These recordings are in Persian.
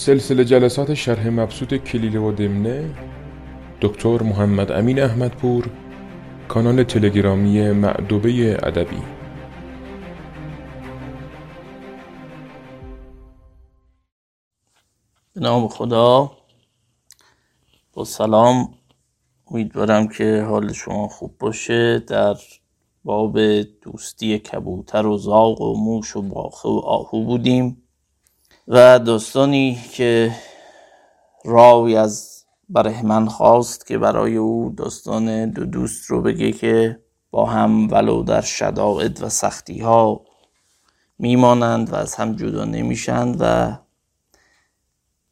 سلسله جلسات شرح مبسوط کلیله و دمنه دکتر محمد امین احمدپور کانال تلگرامی معدوبه ادبی. به نام خدا. با سلام امیدوارم که حال شما خوب باشه در باب دوستی کبوتر و زاغ و موش و باخه و آهو بودیم. و داستانی که راوی از برهمن خواست که برای او داستان دو دوست رو بگه که با هم ولو در شدائد و سختی ها میمانند و از هم جدا نمیشند و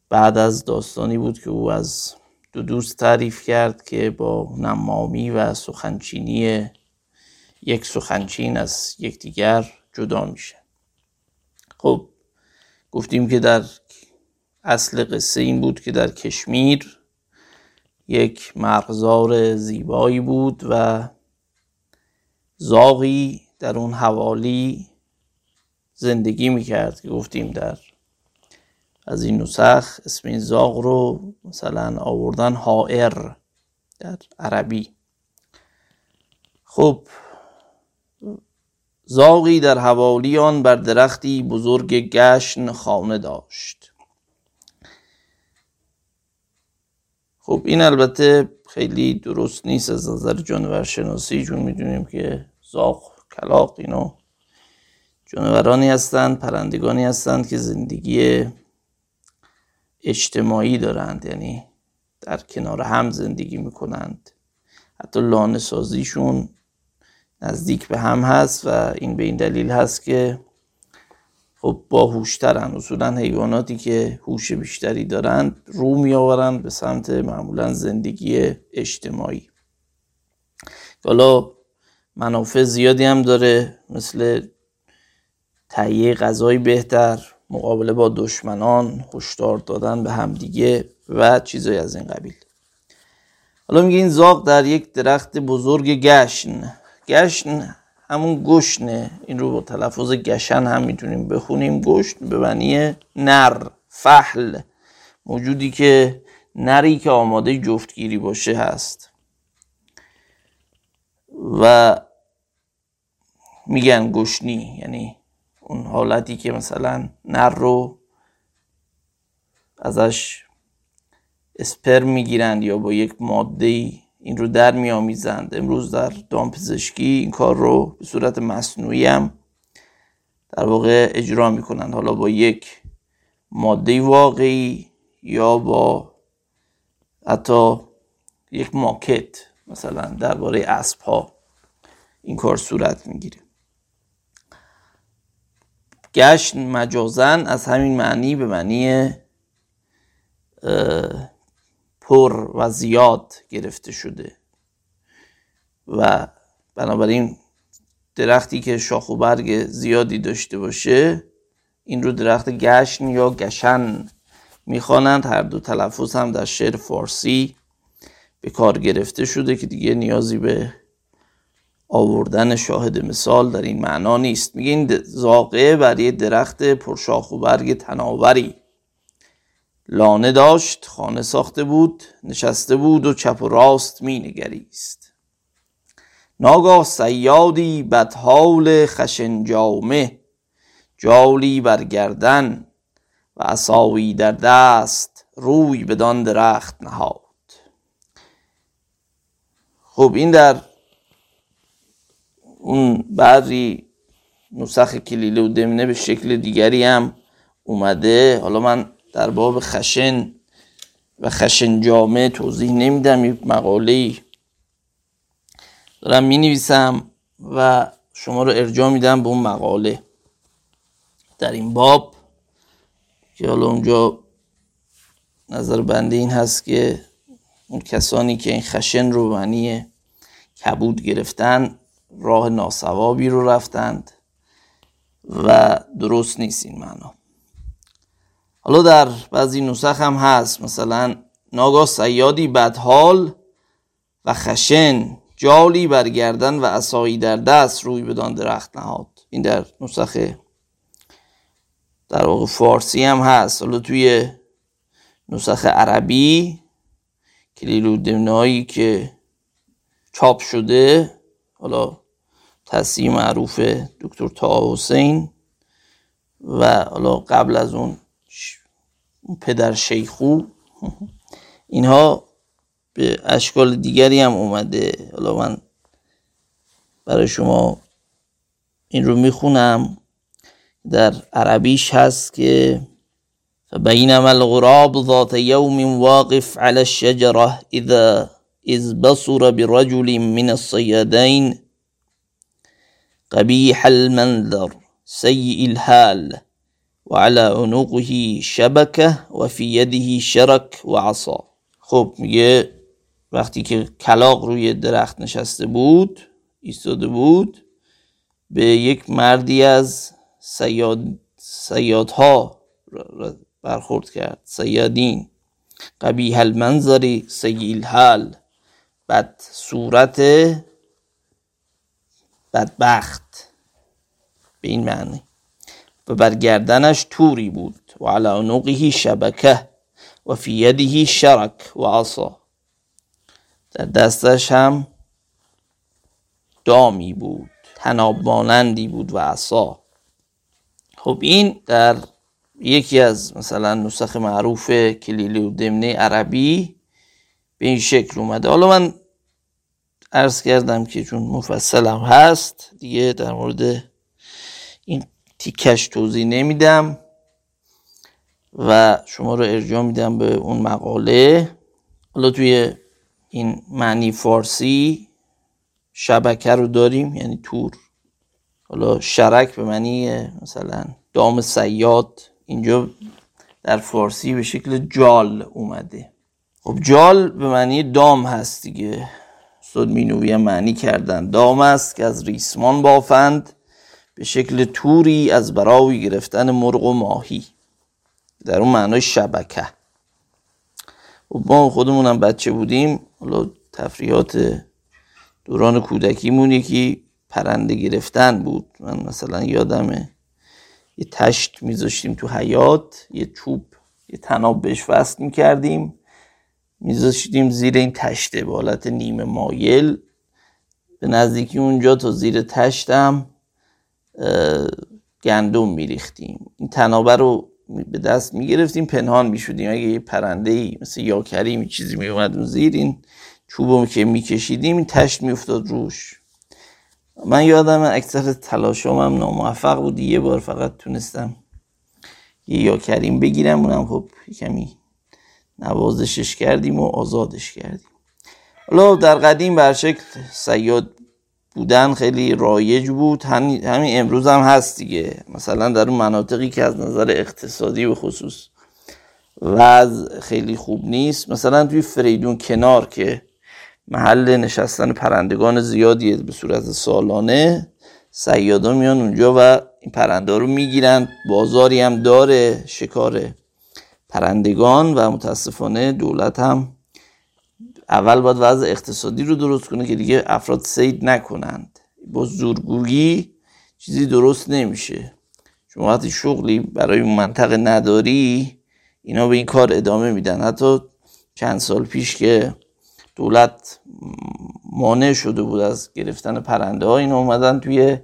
بعد از داستانی بود که او از دو دوست تعریف کرد که با نمامی و سخنچینی یک سخنچین از یکدیگر جدا میشه خب گفتیم که در اصل قصه این بود که در کشمیر یک مرغزار زیبایی بود و زاغی در اون حوالی زندگی می‌کرد که گفتیم در از این نسخ اسم این زاغ رو مثلا آوردن هائر در عربی. خب زاغی در حوالی آن بر درختی بزرگ گشن خانه داشت. خب این البته خیلی درست نیست از نظر جانور شناسی چون می‌دونیم که زاغ کلاق اینو جانورانی هستند پرندگانی هستند که زندگی اجتماعی دارند یعنی در کنار هم زندگی می‌کنند. حتی لانه سازیشون نزدیک به هم هست و این به این دلیل هست که خب باهوشترن اصولا حیواناتی که هوش بیشتری دارند رو می آورند به سمت معمولا زندگی اجتماعی. حالا منافع زیادی هم داره مثل تهیه غذای بهتر مقابله با دشمنان هشدار دادن به همدیگه و چیزایی از این قبیل. حالا میگه این زاغ در یک درخت بزرگ گشن. گشن همون گشنه این رو با تلفظ گشن هم می‌تونیم بخونیم. گشن به معنی نر فحل. موجودی که نری که آماده جفتگیری باشه هست. و میگن گشنی یعنی اون حالتی که مثلا نر رو ازش اسپرم می‌گیرند یا با یک ماده این رو در میآمیزند. امروز در دامپزشکی این کار رو به صورت مصنوعی هم در واقع اجرا می‌کنند. حالا با یک ماده واقعی یا با حتی یک ماکت مثلا درباره اسب ها این کار صورت می‌گیره. گشت مجازن از همین معنی به معنی پر و زیاد گرفته شده. و بنابراین درختی که شاخ و برگ زیادی داشته باشه این رو درخت گشن یا گشن می‌خوانند. هر دو تلفظ هم در شعر فارسی به کار گرفته شده که دیگه نیازی به آوردن شاهد مثال در این معنا نیست. میگه این زاقه برای درخت پرشاخ و برگ تناوری. لانه داشت خانه ساخته بود نشسته بود و چپ و راست می نگریست ناگاه سیادی بدحال خشن جامه جالی برگردن و عصایی در دست روی بدان درخت نهاد. خب این در اون بعضی نسخ کلیله و دمنه به شکل دیگری هم اومده. حالا من در باب خشن و خشن جامعه توضیح نمیدم یک مقاله دارم می نویسم و شما رو ارجاع میدم به اون مقاله. در این باب که حالا اونجا نظر بنده این هست که اون کسانی که این خشن رو معنی کبود گرفتن راه ناسوابی رو رفتند و درست نیست این معنا. حالا در بعضی نسخ هم هست. مثلا ناگاه سیادی بدحال و خشن جالی برگردن و اسایی در دست روی بدان درخت نهاد. این در نسخه در واقع فارسی هم هست. حالا توی نسخ عربی کلیلو که چاپ شده حالا تصیح معروف دکتر تا حسین و حالا قبل از اون پدر شیخو. اینها به اشکال دیگری هم اومده. حالا من برای شما این رو می‌خونم. در عربیش هست که فبينما الغراب ذات يوم واقف على الشجرة إذا إذ بصر برجل من الصيادين قبيح المنظر سيء الحال. وعلى عنقه شبكه وفي يده شرك وعصا خب میگه وقتی که کلاق روی درخت نشسته بود ایستاده بود به یک مردی از سیاد سیادها برخورد کرد. سیادین قبیح المنظری سیل حال بد صورت بدبخت. به این معنی. و بر گردنش توری بود و علی عنقه شبکه و فی یده شرک و عصا. در دستش هم دامی بود تناب مانندی بود و عصا. خب این در یکی از مثلا نسخ معروف کلیلی و دمنه عربی به این شکل اومده. حالا من عرض کردم که چون مفصلم هست دیگه در مورد تیکش توضیح نمیدم و شما رو ارجاع میدم به اون مقاله. حالا توی این معنی فارسی شبکه رو داریم یعنی تور. حالا شرک به معنی مثلا دام سیاد اینجا در فارسی به شکل جال اومده. خب جال به معنی دام هست دیگه. استاد مینوی معنی کردن. دام است که از ریسمان بافند. به شکل توری از برای گرفتن مرغ و ماهی. در اون معنای شبکه. و خب ما خودمونم بچه بودیم. حالا تفریحات دوران کودکیمون یکی پرنده گرفتن بود. من مثلا یادمه یه تشت میذاشتیم تو حیات یه چوب یه تناب بهش وصل می‌کردیم. میذاشتیم زیر این تشته به حالت نیمه مایل. به نزدیکی اونجا تا زیر تشتم گندم میریختیم. این تنابه رو به دست می‌گرفتیم پنهان می‌شدیم. اگه یه پرنده ای مثل یاکریم چیزی میومد اون زیر این چوبو که میکشیدیم این تشت میافتاد روش. من یادم اکثر تلاشام هم ناموفق بود. یه بار فقط تونستم یه یا کریم بگیرم. اونم خب کمی نوازشش کردیم و آزادش کردیم. حالا در قدیم بر شکل سیاد بودن خیلی رایج بود. همین امروز هم هست دیگه. مثلا در اون مناطقی که از نظر اقتصادی به خصوص وضع خیلی خوب نیست. مثلا توی فریدون کنار که محل نشستن پرندگان زیادیه به صورت سالانه سیادا میان اونجا و این پرنده رو می‌گیرن. بازاری هم داره شکار پرندگان و متاسفانه دولت هم اول باید وضع اقتصادی رو درست کنه که دیگه افراد سید نکنند. با زورگویی چیزی درست نمیشه. شما وقتی شغلی برای اون منطقه نداری اینا به این کار ادامه میدن. حتی چند سال پیش که دولت مانع شده بود از گرفتن پرنده ها این اومدن توی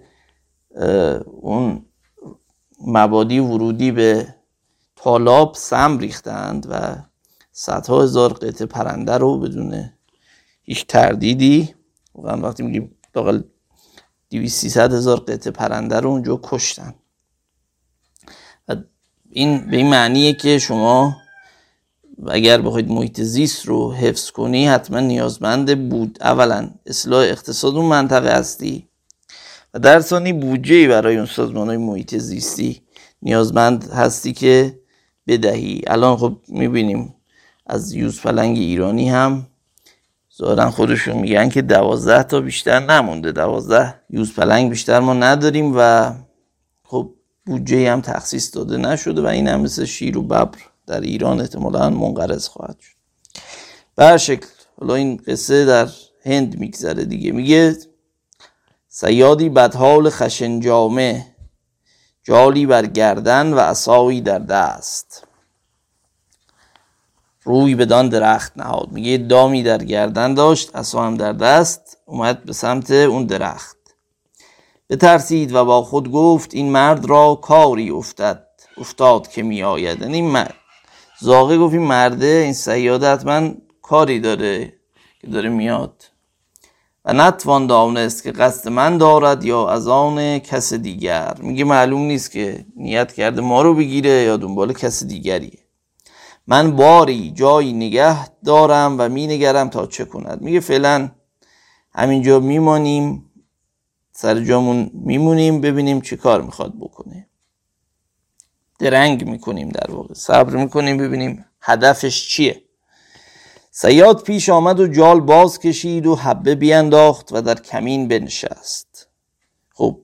اون مبادی ورودی به تالاب سم ریختند و صدها هزار قطع پرنده رو بدون هیچ تردیدی. واقعا وقتی میگیم داخل دیویس هزار قطع پرنده رو اونجا کشتن. و این به این معنیه که شما اگر بخواید محیط زیست رو حفظ کنی حتما نیازمند بود. اولا اصلاح اقتصاد اون منطقه هستی. و در ثانی بودجه برای اون سازمان های محیط زیستی نیازمند هستی که بدهی. الان خب می‌بینیم از یوز پلنگ ایرانی هم ظاهرا خودشون میگن که دوازده تا بیشتر نمونده. دوازده یوز پلنگ بیشتر ما نداریم و خب بودجه هم تخصیص داده نشده و این هم مثل شیر و ببر در ایران احتمالا منقرض خواهد شد. به شکل حالا این قصه در هند میگذره دیگه. میگه سیادی بدحال خشن جامه جالی بر گردن و عصایی در دست. روی بدان درخت نهاد. میگه دامی در گردن داشت اصلا هم در دست اومد به سمت اون درخت. بترسید و با خود گفت این مرد را کاری افتد افتاد که می آید. یعنی مرد. زاغه گفت این مرده این سیاده حتما کاری داره که داره میاد. و نتوان دانست که قصد من دارد یا از آن کس دیگر. میگه معلوم نیست که نیت کرده ما رو بگیره یا دنبال کس دیگریه. من باری جایی نگه دارم و می نگرم تا چه کند. میگه فعلا همینجا میمانیم سر جامون میمونیم ببینیم چه کار می‌خواد بکنه. درنگ می‌کنیم در واقع. صبر می‌کنیم ببینیم هدفش چیه. سیاد پیش آمد و جال باز کشید و حبه بیانداخت و در کمین بنشست. خب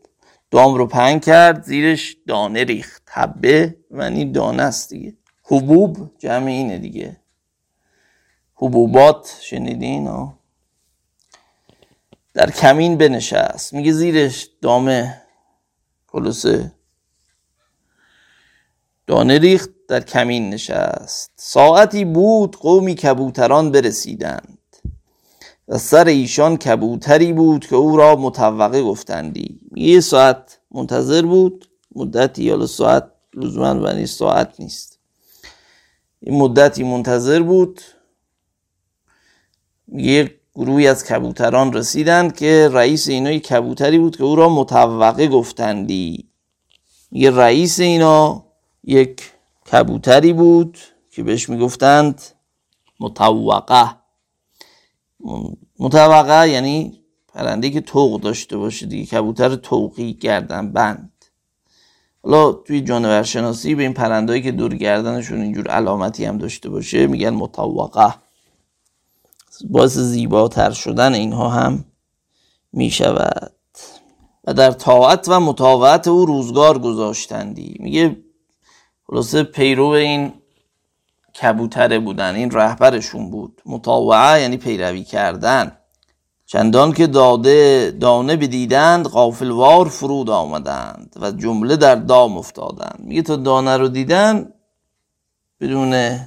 دام رو پنگ کرد زیرش دانه ریخت. حبه معنی دانه است دیگه. حبوب جمع اینه دیگه. حبوبات شنیدین؟ ها در کمین بنشست. میگه زیرش دامه. کلوسه دانه ریخت در کمین نشست. ساعتی بود قومی کبوتران برسیدند. و سر ایشان کبوتری بود که او را متوقع گفتندی. یه ساعت منتظر بود. مدتی یا ساعت لزوما و ساعت نیست. این مدتی منتظر بود. یه گروهی از کبوتران رسیدند که رئیس اینا کبوتری بود که او را متوقع گفتندی. یه رئیس اینا یک کبوتری بود که بهش می‌گفتند متوقع. متوقع یعنی پرنده که توق داشته باشه دیگه. کبوتر توقی گردن بند. حالا توی جانور شناسی به این پرندهایی که دور گردنشون اینجور علامتی هم داشته باشه میگن متوقع باعث زیباتر شدن اینها هم می‌شود. و در طاعت و مطاوعت او روزگار گذاشتندی. میگه خلاصه پیرو این کبوتره بودن این رهبرشون بود. مطاوعه یعنی پیروی کردن. چندان که داده دانه بدیدند قافلوار فرود آمدند و جمله در دام افتادند. میگه تا دانه رو دیدن بدون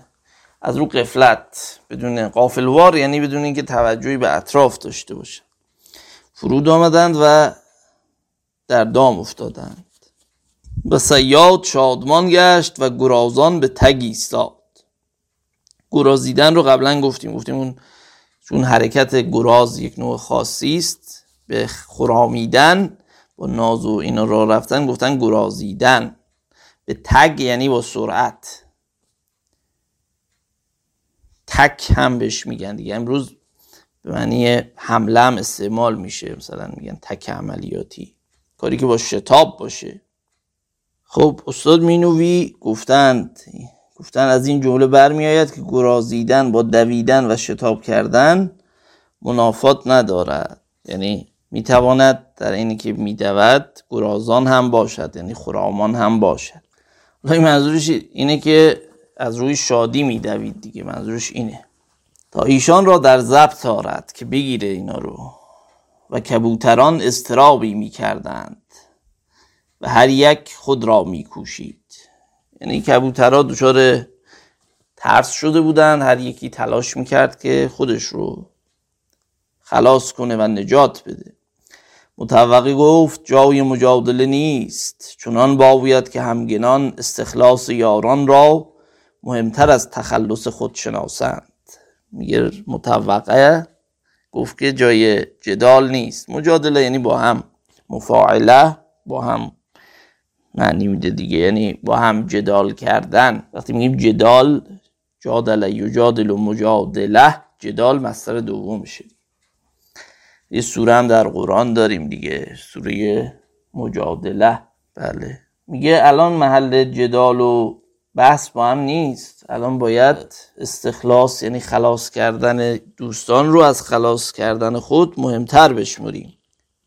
از رو قفلت بدون قافلوار یعنی بدون اینکه توجهی به اطراف داشته باشه. فرود آمدند و در دام افتادند. و سیاد شادمان گشت و گرازان به تگ ایستاد. گرازیدن رو قبلا گفتیم. گفتیم اون چون حرکت گراز یک نوع خاصی است به خرامیدن با ناز و اینا را رفتن گفتن گرازیدن. به تگ یعنی با سرعت. تک هم بهش میگن دیگه. امروز به معنی حمله هم استعمال میشه مثلا میگن تک عملیاتی. کاری که با شتاب باشه. خب استاد مینوی گفتند گفتن از این جمله برمیآید که گرازیدن با دویدن و شتاب کردن منافات ندارد. یعنی می‌تواند در اینی که میدود گرازان هم باشد یعنی خرامان هم باشد. این منظورش اینه که از روی شادی میدوید دیگه منظورش اینه. تا ایشان را در ضبط آرد که بگیره اینا رو. و کبوتران استرابی می‌کردند و هر یک خود را میکوشید. یعنی کبوترها دچار ترس شده بودن. هر یکی تلاش می‌کرد که خودش رو خلاص کنه و نجات بده. متوقی گفت جای مجادله نیست چنان باوید که همگنان استخلاص یاران را مهمتر از تخلص خود شناسند. میگه متوقع گفت که جای جدال نیست. مجادله یعنی با هم مفاعله با هم معنی میده دیگه. یعنی با هم جدال کردن. وقتی میگیم جدال جادله یجادل و مجادله جدال مستر دوم میشه. یه سوره هم در قرآن داریم دیگه. سوره مجادله. بله. میگه الان محل جدال و بحث با هم نیست. الان باید استخلاص یعنی خلاص کردن دوستان رو از خلاص کردن خود مهمتر بشمریم.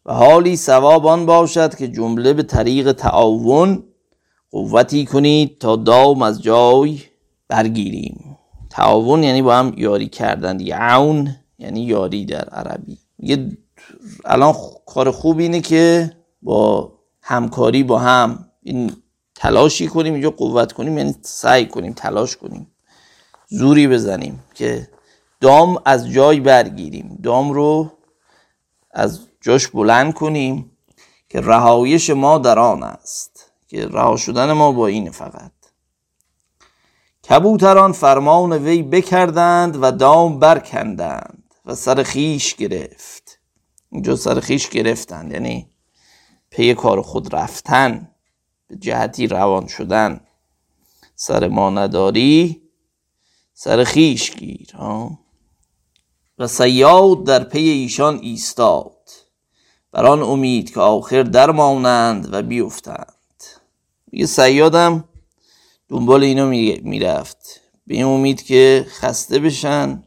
و حالی ثواب آن باشد که جمله به طریق تعاون قوتی کنید تا دام از جای برگیریم. تعاون یعنی با هم یاری کردن. یعون یعنی یاری در عربی. میگه الان کار خوب اینه که با همکاری با هم این تلاشی کنیم اینجا قوت کنیم یعنی سعی کنیم تلاش کنیم. زوری بزنیم که دام از جای برگیریم. دام رو از جاش بلند کنیم که رهایش ما در آن است که رها شدن ما با این فقط. کبوتران فرمان وی بکردند و دام برکندند و سر خیش گرفت. اینجا سر خیش گرفتند یعنی پی کار خود رفتن به جهتی روان شدن. سر ما نداری سر خیش گیر و سیاد در پی ایشان ایستاد. بر آن امید که آخر درمانند و بیفتند. میگه سیادم دنبال اینا می‌رفت. به این امید که خسته بشن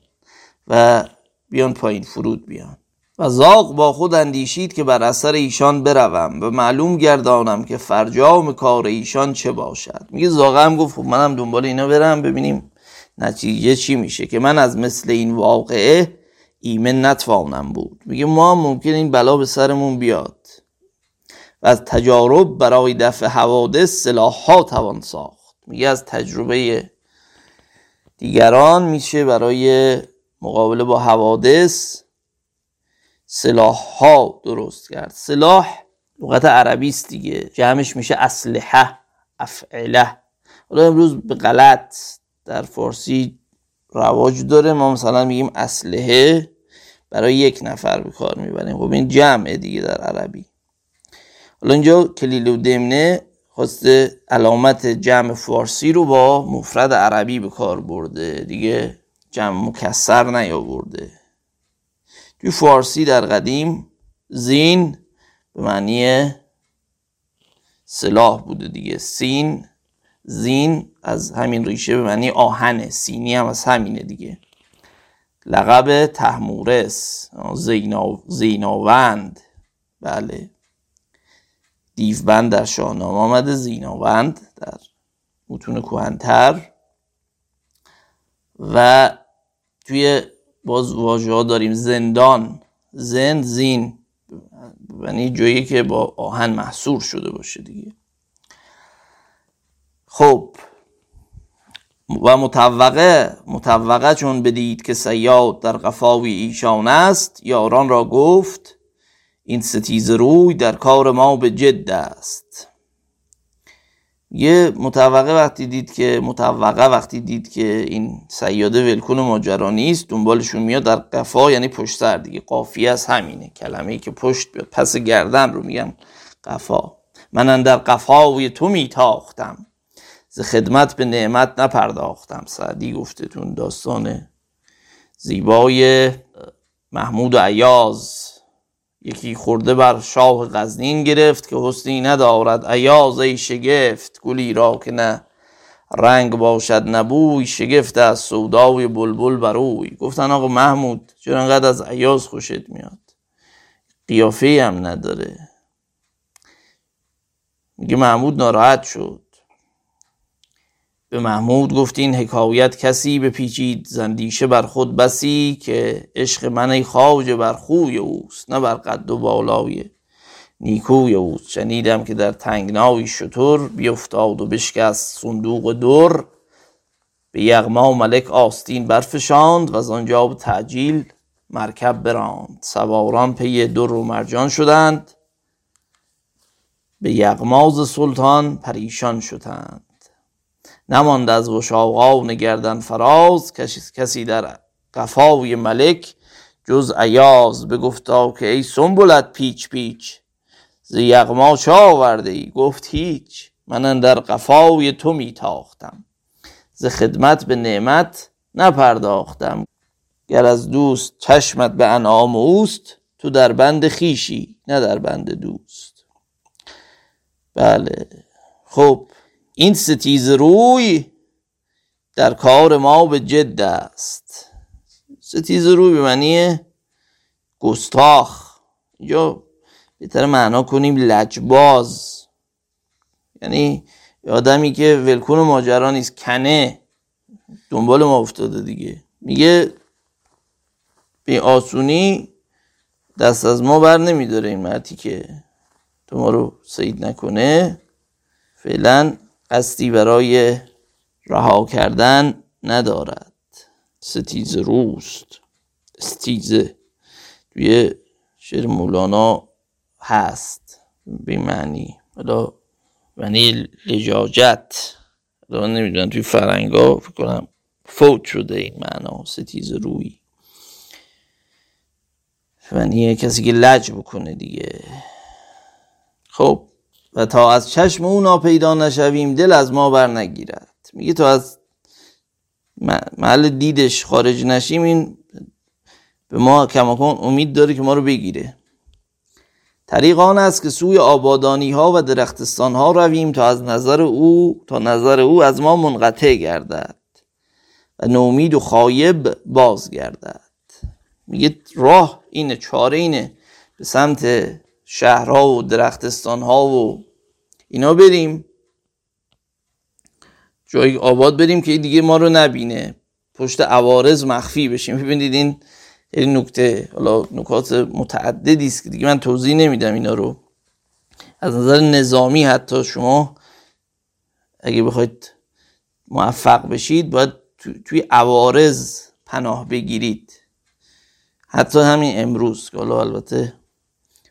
و بیان پایین فرود بیان. و زاغ با خود اندیشید که بر اثر ایشان بروم و معلوم گردانم که فرجام کار ایشان چه باشد. میگه زاغ هم گفت خب منم دنبال اینا برم ببینیم نتیجه چی میشه. که من از مثل این واقعه ایمن نتوانم بود. میگه ما ممکن این بلا به سرمون بیاد. و از تجارب برای دفع حوادث سلاح ها توان ساخت. میگه از تجربه دیگران میشه برای مقابله با حوادث سلاح ها درست کرد. سلاح لغت عربی است دیگه. جمعش میشه اسلحه افعله. حالا امروز به غلط در فارسی رواج داره. ما مثلا میگیم اسلحه برای یک نفر به کار می‌بریم. خب این جمعه دیگه در عربی. حالا اینجا کلیل و دمنه خواسته علامت جمع فارسی رو با مفرد عربی به کار برده. دیگه جمع مکسر نیاورده. توی فارسی در قدیم زین به معنی سلاح بوده دیگه. سین زین از همین ریشه به معنی آهنه سینی هم از همینه دیگه. لقب تحمورس زیناوند. بله. دیوبند در شاهنامه آمده زیناوند در متون کوهنتر. و توی باز واژه داریم زندان. زند زین. یعنی جایی که با آهن محصور شده باشه دیگه. خب. و متوقع متوقع چون بدید که سیاد در قفاوی ایشان است یاران را گفت این ستیز روی در کار ما به جد است. یه متوقع وقتی دید که متوقع وقتی دید که این سیاده ولکن ماجرا نیست دنبالشون میاد در قفا یعنی پشت سر دیگه. قافیه از همینه. کلمه ای که پشت پس گردن رو میگن قفا. من در قفاوی تو میتاختم. ز خدمت به نعمت نپرداختم. سعدی گفتتون داستان زیبای محمود و عیاز یکی خورده بر شاه غزنین گرفت که حسنی ندارد. عیاز ای شگفت گلی را که نه رنگ باشد نبوی شگفت از سودای بلبل بروی گفتن آقا محمود چرا انقدر از عیاز خوشت میاد؟ قیافه هم نداره. میگه محمود ناراحت شد. به محمود گفت این حکایت کسی به پیچید زندیشه بر خود بسی که عشق من ای خواجه بر خوی اوست نه بر قد و بالای نیکوی اوست. شنیدم که در تنگنای شطور بیفتاد و بشکست صندوق در. به یغما ملک آستین برفشاند و از آنجا به تعجیل مرکب براند. سواران پی در و مرجان شدند. به یغماز سلطان پریشان شدند. نماند از وشاقان گردن فراز کسی در قفاوی ملک جز عیاز بگفتا که ای سنبلت پیچ پیچ. ز یغما چه آورده ای؟ گفت هیچ من در قفاوی تو میتاختم ز خدمت به نعمت نپرداختم. گر از دوست چشمت به انعام اوست تو در بند خیشی نه در بند دوست. بله خب این ستیز روی در کار ما به جد است. ستیز روی به معنی گستاخ. یا بهتر معنا کنیم لجباز. یعنی آدمی که ولکون ماجرا نیست کنه. دنبال ما افتاده دیگه. میگه به آسونی دست از ما بر نمیداره این مردی که تو ما رو سید نکنه. فعلا قصدی برای رها کردن ندارد. ستیز روست. استیزه توی شعر مولانا هست. به معنی. حالا معنی لجاجت. حالا نمی‌دونم توی فرنگا فکر کنم فوت شده این معنا ستیز روی. معنی کسی که لج بکنه دیگه. خب و تا از چشم او ناپیدا نشویم دل از ما بر نگیرد. میگه تا از محل دیدش خارج نشیم این به ما کماکان امید داره که ما رو بگیره. طریق آن است که سوی آبادانی ها و درختستان ها رویم تا از نظر او تا نظر او از ما منقطع گردد و نومید و خایب باز گردد میگه راه اینه چاره اینه. به سمت شهرها و درختستان ها و اینا بریم. جایی آباد بریم که دیگه ما رو نبینه. پشت عوارض مخفی بشیم. ببینید این این نکته حالا نکات متعددی است که دیگه من توضیح نمیدم اینا رو. از نظر نظامی حتی شما اگه بخواید موفق بشید باید توی عوارض پناه بگیرید. حتی همین امروز که حالا البته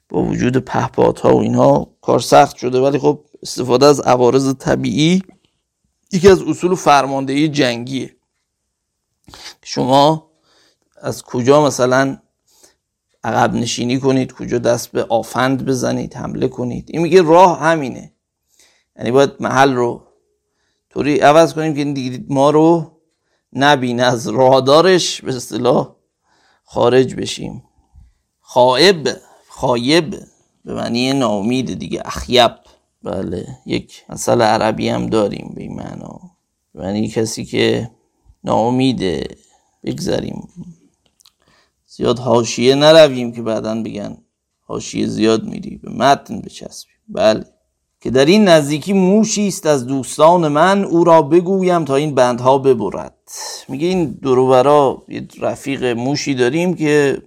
با وجود پهپادها و اینها کار سخت شده ولی خب استفاده از عوارض طبیعی یکی از اصول فرماندهی جنگیه. شما از کجا مثلا عقب نشینی کنید کجا دست به آفند بزنید حمله کنید؟ این میگه راه همینه. یعنی باید محل رو طوری عوض کنیم که ما رو نبینه از رادارش به اصطلاح خارج بشیم. خائب. خایب به معنی ناامید دیگه. اخیب. بله یک مثل عربی هم داریم به این معنا. یعنی کسی که ناامیده بگذاریم زیاد حاشیه نرویم که بعدا بگن حاشیه زیاد میری. به متن بچسبیم. بله. که در این نزدیکی موشی است از دوستان من او را بگویم تا این بندها ببرد. میگه این دروبرا یه رفیق موشی داریم که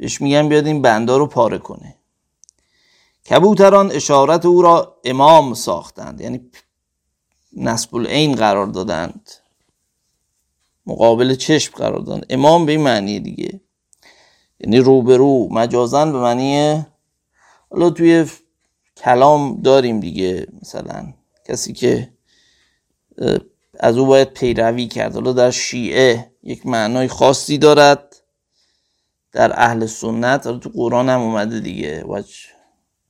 بهش میگن بیاد این بندا رو پاره کنه. کبوتران اشارت او را امام ساختند. یعنی نسب العین قرار دادند. مقابل چشم قرار دادند. امام به این معنی دیگه. یعنی روبرو مجازن به معنی حالا توی کلام داریم دیگه مثلا. کسی که از او باید پیروی کرد. حالا در شیعه یک معنای خاصی دارد. در اهل سنت تو قرآن هم اومده دیگه. وجه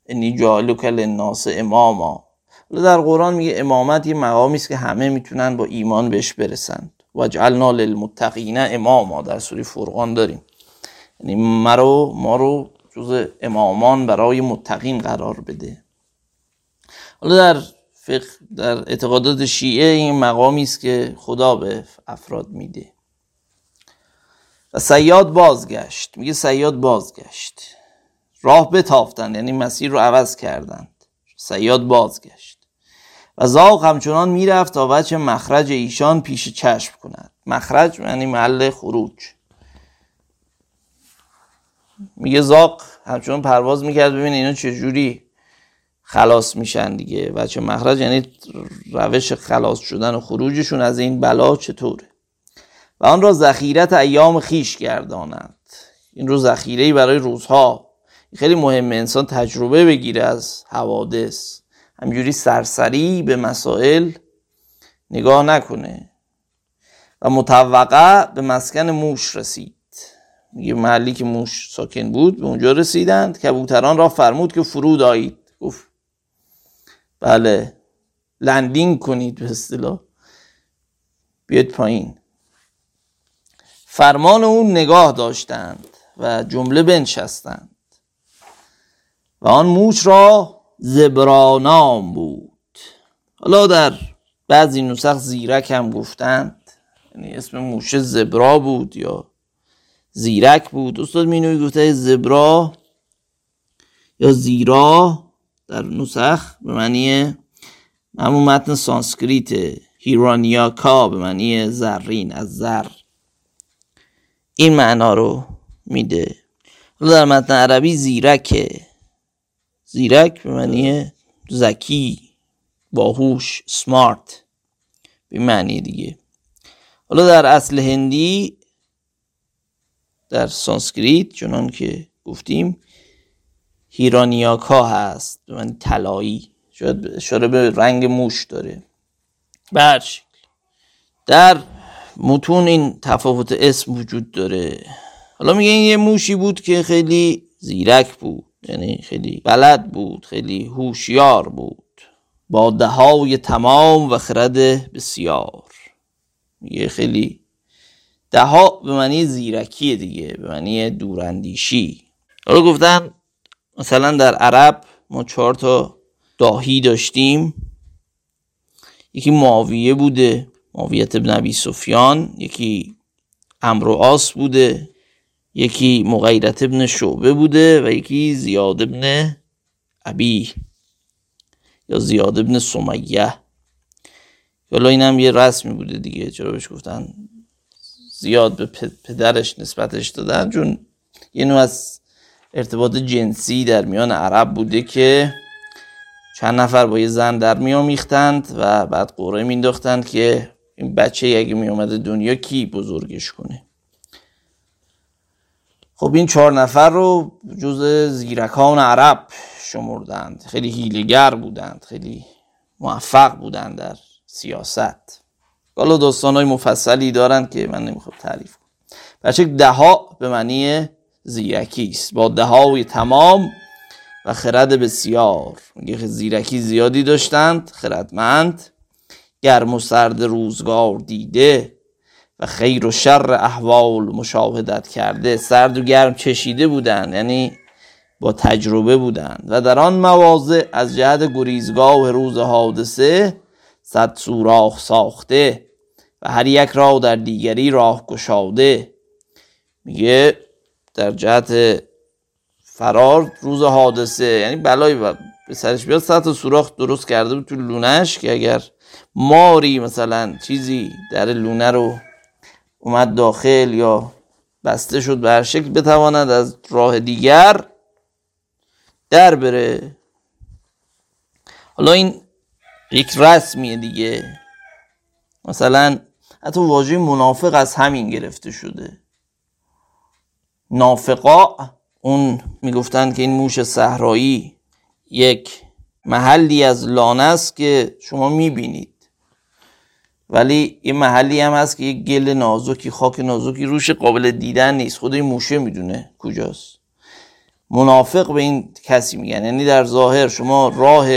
انی جالک للناس اماما. در قرآن میگه امامت یه مقامی است که همه می‌تونن با ایمان بهش برسند. وجعلنا للمتقین اماما. در سوره فرقان داریم. یعنی مرو ما رو جز امامان برای متقین قرار بده. حالا در فقه در اعتقادات شیعه این مقامی است که خدا به افراد میده. و سیاد بازگشت. میگه سیاد بازگشت. راه بتافتند یعنی مسیر رو عوض کردند. سیاد بازگشت. و زاغ همچنان می‌رفت تا وجه مخرج ایشان پیش چشم کند. مخرج یعنی محل خروج. میگه زاق همچنان پرواز می‌کرد ببین اینا چجوری خلاص میشن دیگه. وچه مخرج یعنی روش خلاص شدن و خروجشون از این بلا چطوره؟ و آن را ذخیرت ایام خیش گردانند این رو ذخیره برای روزها. خیلی مهمه انسان تجربه بگیره از حوادث. همجوری سرسری به مسائل نگاه نکنه. و متوقع به مسکن موش رسید. میگه محلی که موش ساکن بود به اونجا رسیدند. کبوتران را فرمود که فرود آیید. گفت بله لندینگ کنید به اصطلاح. بیاد پایین. فرمان اون نگاه داشتند و جمله بنشستند. و آن موش را زبرانام بود. حالا در بعضی نسخ زیرک هم گفتند. یعنی اسم موش زبرا بود یا زیرک بود. استاد مینوی گفته زبرا یا زیرا در نسخ به معنی همون متن سانسکریت هیرانیاکا به معنی زرین از زر. این معنا رو میده. حالا در متن عربی زیرکه. زیرک به معنی زکی باهوش سمارت به معنی دیگه. حالا در اصل هندی در سانسکریت چنان که گفتیم هیرانیاکا هست به من طلایی. شاید اشاره به رنگ موش داره. به در متون این تفاوت اسم وجود داره. حالا میگه این یه موشی بود که خیلی زیرک بود یعنی خیلی بلد بود خیلی هوشیار بود. با دهای تمام و خرد بسیار. میگه خیلی دها به معنی زیرکی دیگه به معنی دوراندیشی. حالا گفتن مثلا در عرب ما چهار تا داهی داشتیم. یکی معاویه بوده. معاویت ابن نبی سفیان یکی امرو آس بوده یکی مغیرت ابن شعبه بوده و یکی زیاد ابن ابی یا زیاد ابن سمیه. حالا این هم یه رسمی بوده دیگه چرا بهش گفتن زیاد به پدرش نسبتش دادن چون یه نوع از ارتباط جنسی در میان عرب بوده که چند نفر با یه زن در میامیختند و بعد قوره مینداختند که این بچه اگه میومده دنیا کی بزرگش کنه؟ خب این چهار نفر رو جز زیرکان عرب شمردند. خیلی هیلگر بودند خیلی موفق بودند در سیاست. حالا داستان های مفصلی دارند که من نمی‌خوام تعریف کنم. بچه دها به معنی زیرکی است. با دهای تمام و خرد بسیار. میگه زیرکی زیادی داشتند خردمند گرم و سرد روزگار دیده و خیر و شر احوال مشاهدت کرده. سرد و گرم چشیده بودند یعنی با تجربه بودند و در آن مواضع از جهت گریزگاه روز حادثه صد سوراخ ساخته و هر یک را در دیگری راه گشاده. میگه در جهت فرار روز حادثه یعنی بلایی به سرش بیاد صد سوراخ درست کرده بود تو لونش که اگر ماری مثلا چیزی در لونه رو اومد داخل یا بسته شد به هر شکل بتواند از راه دیگر در بره. حالا این یک رسمیه دیگه. مثلا حتی واژه منافق از همین گرفته شده. نافقا اون می‌گفتن که این موش صحرایی یک محلی از لانه است که شما می‌بینید. ولی یه محلی هم هست که یه گل نازکی خاک نازکی روش قابل دیدن نیست. خود این موشه می‌دونه کجاست. منافق به این کسی میگن. یعنی در ظاهر شما راه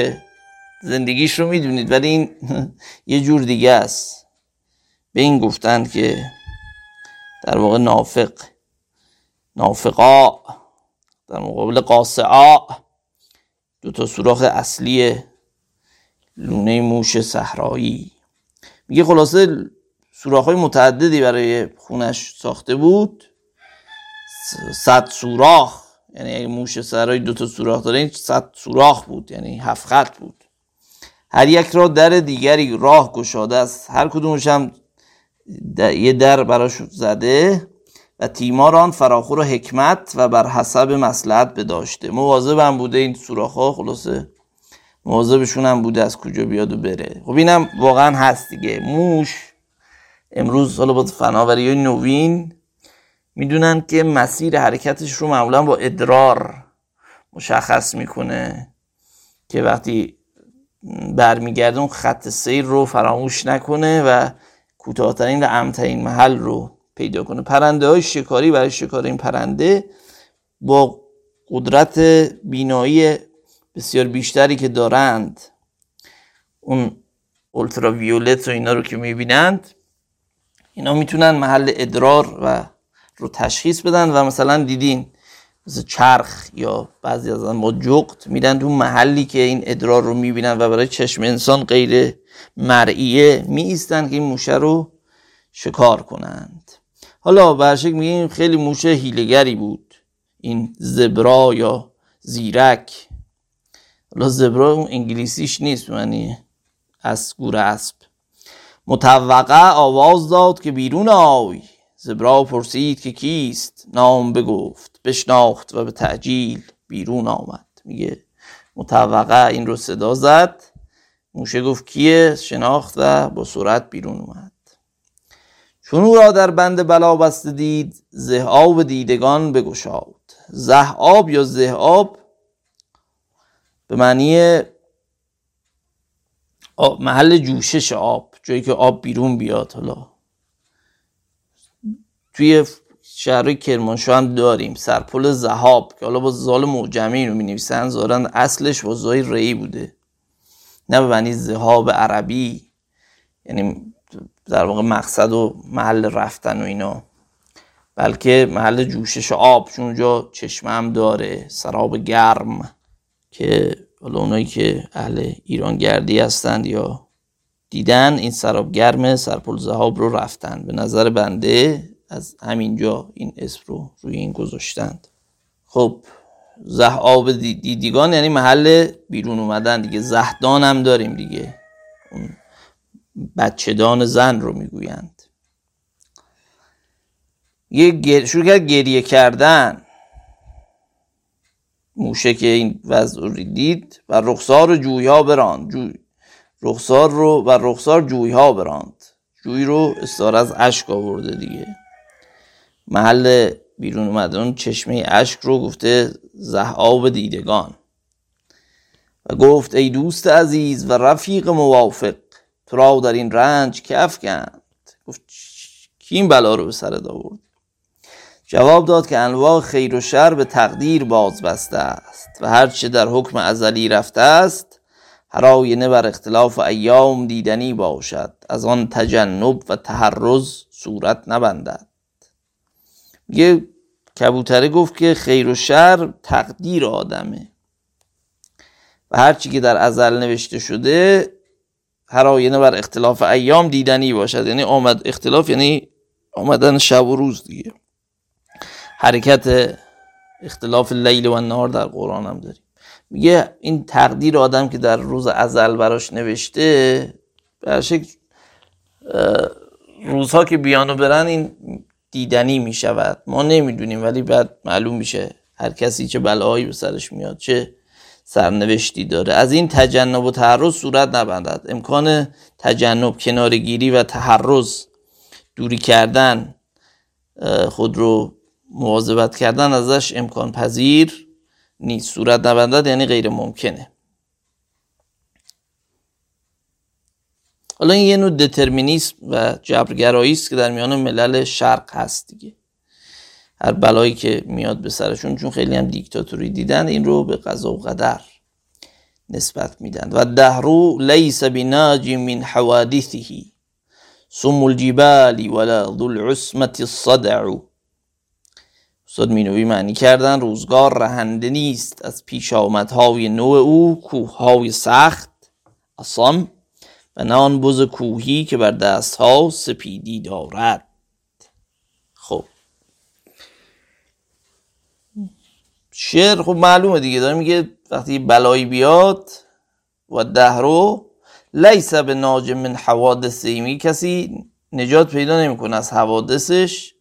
زندگیش رو می‌دونید ولی این یه جور دیگه است. به این گفتند که در واقع نافق نافقا در مقابل قاسعا دو تا سوراخ اصلی لونه موش صحرایی. میگه خلاصه سوراخ های متعددی برای خونش ساخته بود. صد سوراخ. یعنی اگه موش صحرایی دو تا سوراخ داره این صد سوراخ بود یعنی هفت خط بود. هر یک را در دیگری راه گشاده است. هر کدومش هم یه در براش زده. و تیمار آن فراخور و حکمت و بر حسب مسلحت بداشته مواظب هم بوده این سوراخ خلاصه. مواظبشون هم بوده از کجا بیاد و بره. خب اینم واقعا هست دیگه. موش امروز حالا با فناوری نوین می‌دونن که مسیر حرکتش رو معمولا با ادرار مشخص می‌کنه که وقتی برمیگرده اون خط سیر رو فراموش نکنه و کوتاهترین و امترین محل رو پیدا کنه. پرنده های شکاری برای شکار این پرنده با قدرت بینایی بسیار بیشتری که دارند اون ویولت و اینا رو که می‌بینند اینا می‌تونن محل ادرار و رو تشخیص بدن و مثلا دیدین مثل چرخ یا بعضی از ما جغت میرن تو محلی که این ادرار رو می‌بینن و برای چشم انسان غیر مرئیه میایستن که این موشه رو شکار کنند حالا برشک میگیم خیلی موشه هیلگری بود. این زبرا یا زیرک. حالا زبرا اون انگلیسیش نیست یعنی اسگور اسب. متوقع آواز داد که بیرون آی. زبرا پرسید که کیست؟ نام بگفت بشناخت و به تعجیل بیرون آمد. میگه متوقع این رو صدا زد. موشه گفت کیه؟ شناخت و با سرعت بیرون اومد. چون او را در بند بلا بسته دید زهاب دیدگان بگشاد. زهاب یا زهاب به معنی محل جوشش آب جایی که آب بیرون بیاد. حالا توی شهر کرمانشاه هم داریم سرپل زهاب که حالا با زال معجمی رو می نویسن زارن اصلش با زای ری بوده. نه به معنی زهاب عربی یعنی در واقع مقصد و محل رفتن و اینا. بلکه محل جوشش آب چون اونجا چشمه هم داره سراب گرم که حالا اونایی که اهل ایران گردی هستند یا دیدن این سراب گرم سرپل زهاب رو رفتن. به نظر بنده از همینجا این اسم رو روی این گذاشتند. خب زهاب دیدگان یعنی محل بیرون اومدن دیگه. زهدان هم داریم دیگه. بچهدان زن رو می‌گویند. یه شروع کرد گریه کردن. موشه که این وضع رو دید و رخسار جویها براند. جوی رخسار رو و رخسار جویها براند. جوی رو استار از اشک آورده دیگه. محل بیرون اومدن چشمه اشک رو گفته زهاب دیدگان. و گفت ای دوست عزیز و رفیق موافق تو را در این رنج که افکند گفت کی این بلا رو به سرت آورد؟ جواب داد که انواع خیر و شر به تقدیر باز بسته است و هرچه در حکم ازلی رفته است هر آینه بر اختلاف ایام دیدنی باشد. از آن تجنب و تحرز صورت نبندد. یه کبوتره گفت که خیر و شر تقدیر آدمه. و هرچی که در ازل نوشته شده هر آینه بر اختلاف ایام دیدنی باشد. یعنی آمد اختلاف یعنی آمدن شب و روز دیگه. حرکت اختلاف لیل و نهار در قرآن هم داریم. میگه این تقدیر آدم که در روز ازل براش نوشته به شکل روزها که بیانو برن این دیدنی می‌شود. ما نمی‌دونیم ولی بعد معلوم میشه هر کسی چه بلاهایی به سرش میاد چه سرنوشتی داره. از این تجنب و تحرز صورت نبندد. امکان تجنب کنارگیری و تحرز دوری کردن خود رو مواظبت کردن ازش امکان پذیر نیست. صورت نبندد یعنی غیر ممکنه. حالا این یه نوع دترمینیسم و جبرگرایی است که در میان ملل شرق هست دیگه. هر بلایی که میاد به سرشون چون خیلی هم دیکتاتوری دیدن این رو به قضا و قدر نسبت میدن. و دهرو لیس بناج من حوادثه سم الجبال ولا ذو العصمت الصدع. استاد مینوی معنی کردن روزگار رهنده نیست. از پیش آمدهای نوع او کوههای سخت اصام و نه آن بز کوهی که بر دست ها سپیدی دارد خب شعر خب معلومه دیگه داره میگه وقتی بلایی بیاد و دهرو لیس به ناج من حوادث می کسی نجات پیدا نمی‌کنه از حوادثش.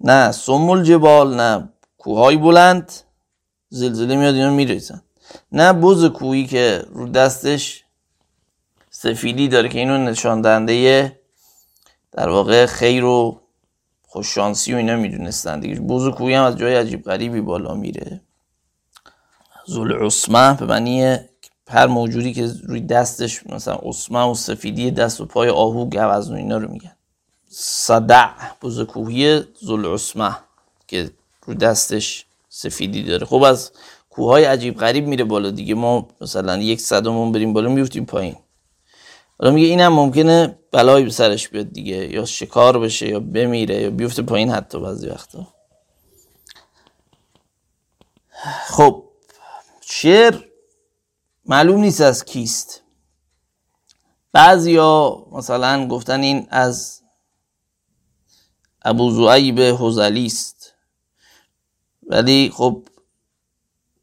نه سم الجبال نه کوههای بلند زلزله میاد اینا میریزن. نه بز کوهی که رو دستش سفیدی داره که اینو نشان دهنده در واقع خیر و خوششانسی و اینا می‌دونستن دیگه. کوی هم از جای عجیب غریبی بالا میره. زل عثمه به معنی هر موجودی که روی دستش مثلا عثمه و سفیدی دست و پای آهو گوزن اینا رو میگن. صدع بوز کوهی زل عثمه که روی دستش سفیدی داره. خب از کوههای عجیب غریب میره بالا دیگه. ما مثلا یک صدمون بریم بالا میفتیم پایین. حالا میگه اینم ممکنه بلایی به سرش بیاد دیگه یا شکار بشه یا بمیره یا بیفته پایین حتی بعضی وقتا. خب شعر معلوم نیست از کیست. بعضیا مثلا گفتن این از ابو زعیب حزلی است. ولی خب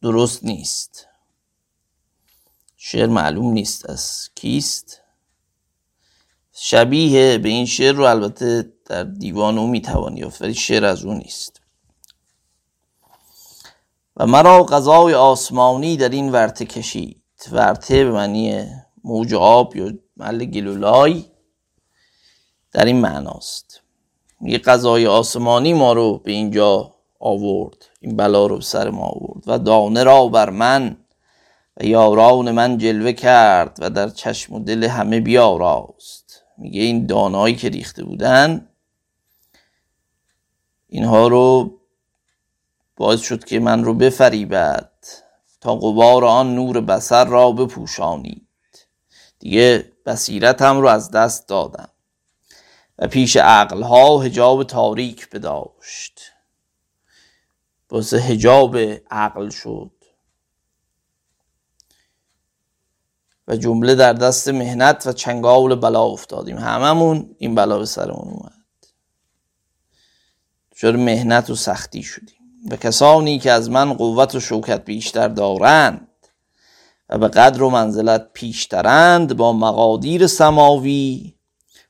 درست نیست. شعر معلوم نیست از کیست. شبیه به این شعر رو البته در دیوان او می‌توان یافت ولی شعر از او نیست. و مرا غذای آسمانی در این ورته کشید. ورته به معنی موج آب یا محل گلولای در این معناست. یه قضای آسمانی ما رو به اینجا آورد این بلا رو سر ما آورد و دانه را بر من و یاران من جلوه کرد و در چشم و دل همه بیاراست. میگه این دانایی که ریخته بودن اینها رو باعث شد که من رو بفریبد تا قبار آن نور بسر را بپوشانید. دیگه بصیرتم رو از دست دادم و پیش عقلها هجاب تاریک بداشت. باعث هجاب عقل شد. و جمله در دست مهنت و چنگال بلا افتادیم. هممون این بلا به سرمون اومد. چرا مهنت و سختی شدیم. و کسانی که از من قوت و شوکت بیشتر دارند و به قدر و منزلت پیشترند با مقادیر سماوی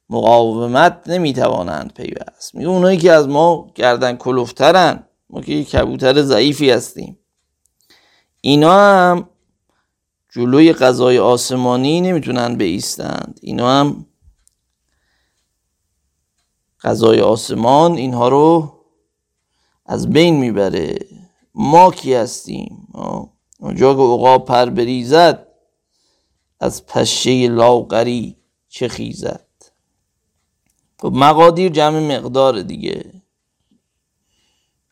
مقاومت نمی‌توانند پیوست. میگه اونایی که از ما گردن کلوفترن ما که کبوتر ضعیفی هستیم. اینا هم جلوی غذای آسمانی نمی‌تونن بیستند. اینا هم غذای آسمان اینها رو از بین می‌بره. ما کی هستیم؟ اونجا که عقاب پر بریزد از پشه لاغری چه خیزد؟ خب مقادیر جمع مقدار دیگه.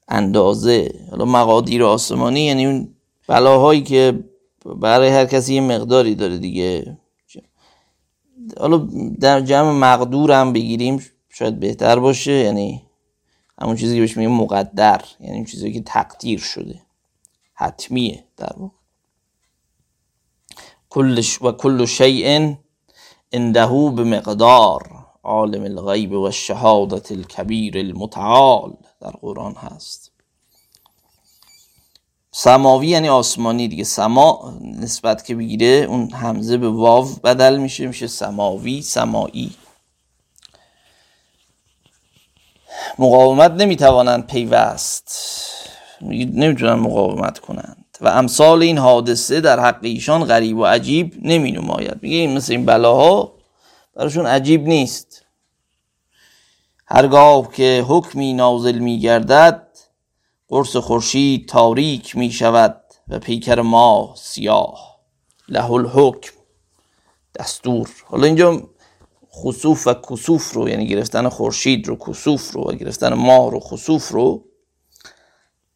اندازه. حالا مقادیر آسمانی یعنی اون بلاهایی که برای هر کسی یه مقداری داره دیگه. حالا در جمع مقدور هم بگیریم شاید بهتر باشه یعنی همون چیزی که بهش میگه مقدر یعنی چیزی که تقدیر شده حتمیه در واقع. کلش و کل شیء عنده به مقدار عالم الغیب و شهادت الکبیر المتعال در قرآن هست. سماوی یعنی آسمانی دیگه. سما نسبت که بگیره اون همزه به واو بدل میشه میشه سماوی سمایی. مقاومت نمی‌توانند پیوست. نمی‌تونن مقاومت کنند. و امثال این حادثه در حق ایشان غریب و عجیب نمی نماید میگه این مثل این بلاها براشون عجیب نیست. هرگاه که حکمی نازل می گردد قرص خورشید تاریک می شود و پیکر ما سیاه. له الحکم. دستور. حالا اینجا خصوف و کسوف رو یعنی گرفتن خورشید رو کسوف رو و گرفتن ماه رو خصوف رو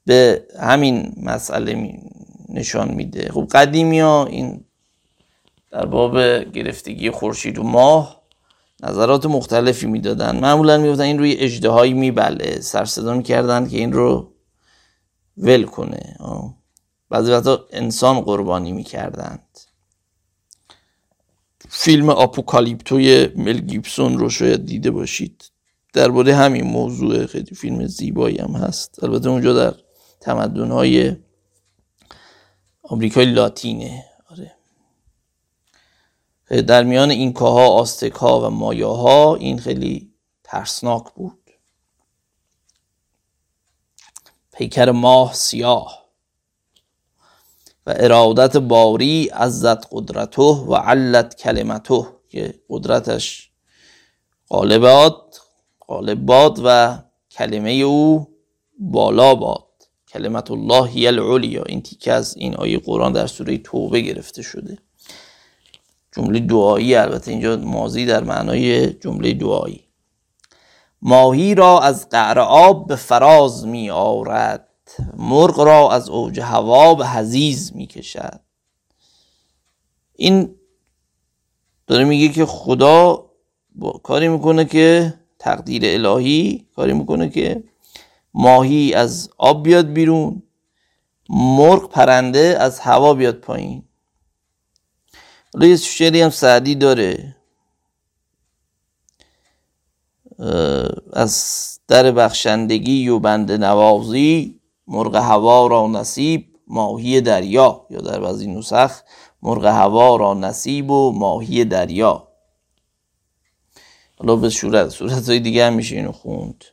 به همین مسئله نشان میده. خب قدیمی ها این در باب گرفتگی خورشید و ماه نظرات مختلفی می‌دادن. معمولا می‌گفتن این روی اجدهایی میبله. سرصدا می‌کردن که این رو ول کنه. بعضی وقتا انسان قربانی می‌کردند. فیلم آپوکالیپتوی مل گیبسون رو شاید دیده باشید. درباره همین موضوع خیلی فیلم زیبایی هم هست. البته اونجا در تمدن های آمریکای لاتینه. آره. در میان این کاها آستک ها و مایاها این خیلی ترسناک بود. پیکر ماه سیاه. و ارادت باری عزت قدرته و علت کلمته که قدرتش غالبات غالب باد و کلمه او بالا باد. کلمت الله هی العلیا این تیکه از این آیه قرآن در سوره توبه گرفته شده. جمله دعایی البته اینجا مازی در معنای جمله دعایی. ماهی را از قعر آب به فراز می آورد. مرغ را از اوج هوا به حزیز می کشد. این داره میگه که خدا با کاری می‌کنه که تقدیر الهی کاری می‌کنه که ماهی از آب بیاد بیرون مرغ پرنده از هوا بیاد پایین. حالا یه شعری هم سعدی داره. از در بخشندگی و بند نوازی مرغ هوا را نصیب ماهی دریا یا در بعضی نسخ مرغ هوا را نصیب و ماهی دریا. حالا به صورت صورت های دیگه هم میشه اینو خوند.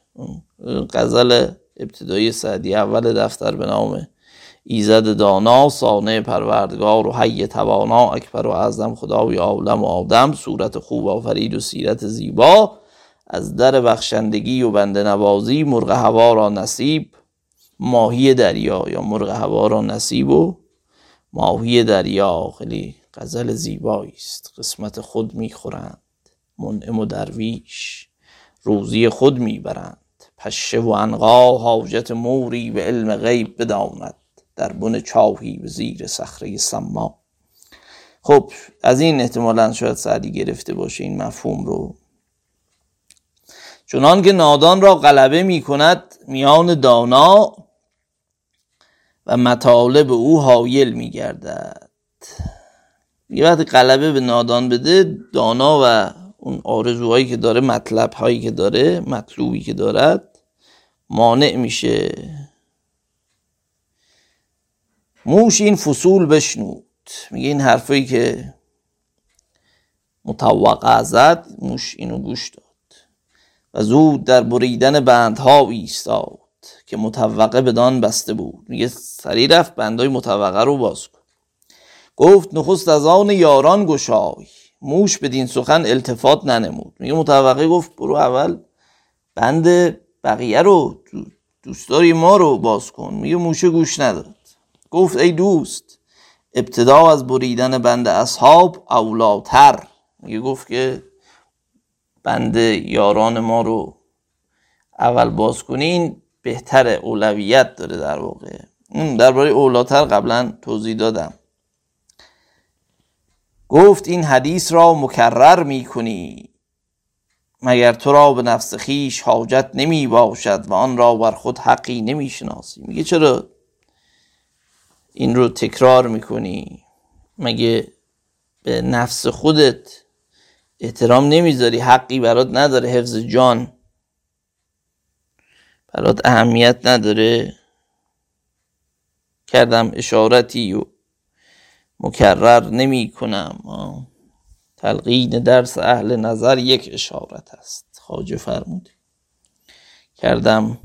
غزل ابتدایی سعدی اول دفتر به نام ایزد دانا سانه پروردگار و حی توانا اکبر و اعظم خداوی عالم و آدم صورت خوب آفرید و سیرت زیبا. از در بخشندگی و بنده نوازی مرغ هوا را نصیب ماهی دریا یا مرغ هوا را نصیب و ماهی دریا. خیلی غزل زیبایی است. قسمت خود می‌خورند. منعم و درویش. روزی خود می‌برند. پشه و انقا حاجت موری به علم غیب بداند. در بن چاهی به زیر صخره سما خب از این احتمالا شاید سعدی گرفته باشه این مفهوم رو. چنان که نادان را غلبه می کند میان دانا و مطالب او حایل می گردد. یه وقتی غلبه به نادان بده دانا و اون آرزوهایی که داره مطلب هایی که داره مطلوبی که دارد مانع میشه. موش این فصول بشنود. میگه این حرفایی که متوقع زد موش اینو گوش داد. و زود در بریدن بندها ایستاد که متوقع بدان بسته بود. میگه سری رفت بندهای متوقع رو باز کن. گفت نخست از آن یاران گشای. موش بدین سخن التفات ننمود. میگه متوقع گفت برو اول بند بقیه رو دوستداری ما رو باز کن. میگه موشه گوش نداد. گفت ای دوست ابتدا از بریدن بند اصحاب اولاتر. میگه گفت که بند یاران ما رو اول باز کنین بهتر اولویت داره در واقع. درباره اولاتر قبلا توضیح دادم. گفت این حدیث را مکرر می کنی مگر تو را به نفس خیش حاجت نمی باشد و آن را بر خود حقی نمی شناسی؟ میگه چرا این رو تکرار می‌کنی؟ مگه به نفس خودت احترام نمی‌ذاری حقی برات نداره حفظ جان برات اهمیت نداره. کردم اشارتی و مکرر نمی کنم تلقین درس اهل نظر یک اشارت است خواجه فرمود کردم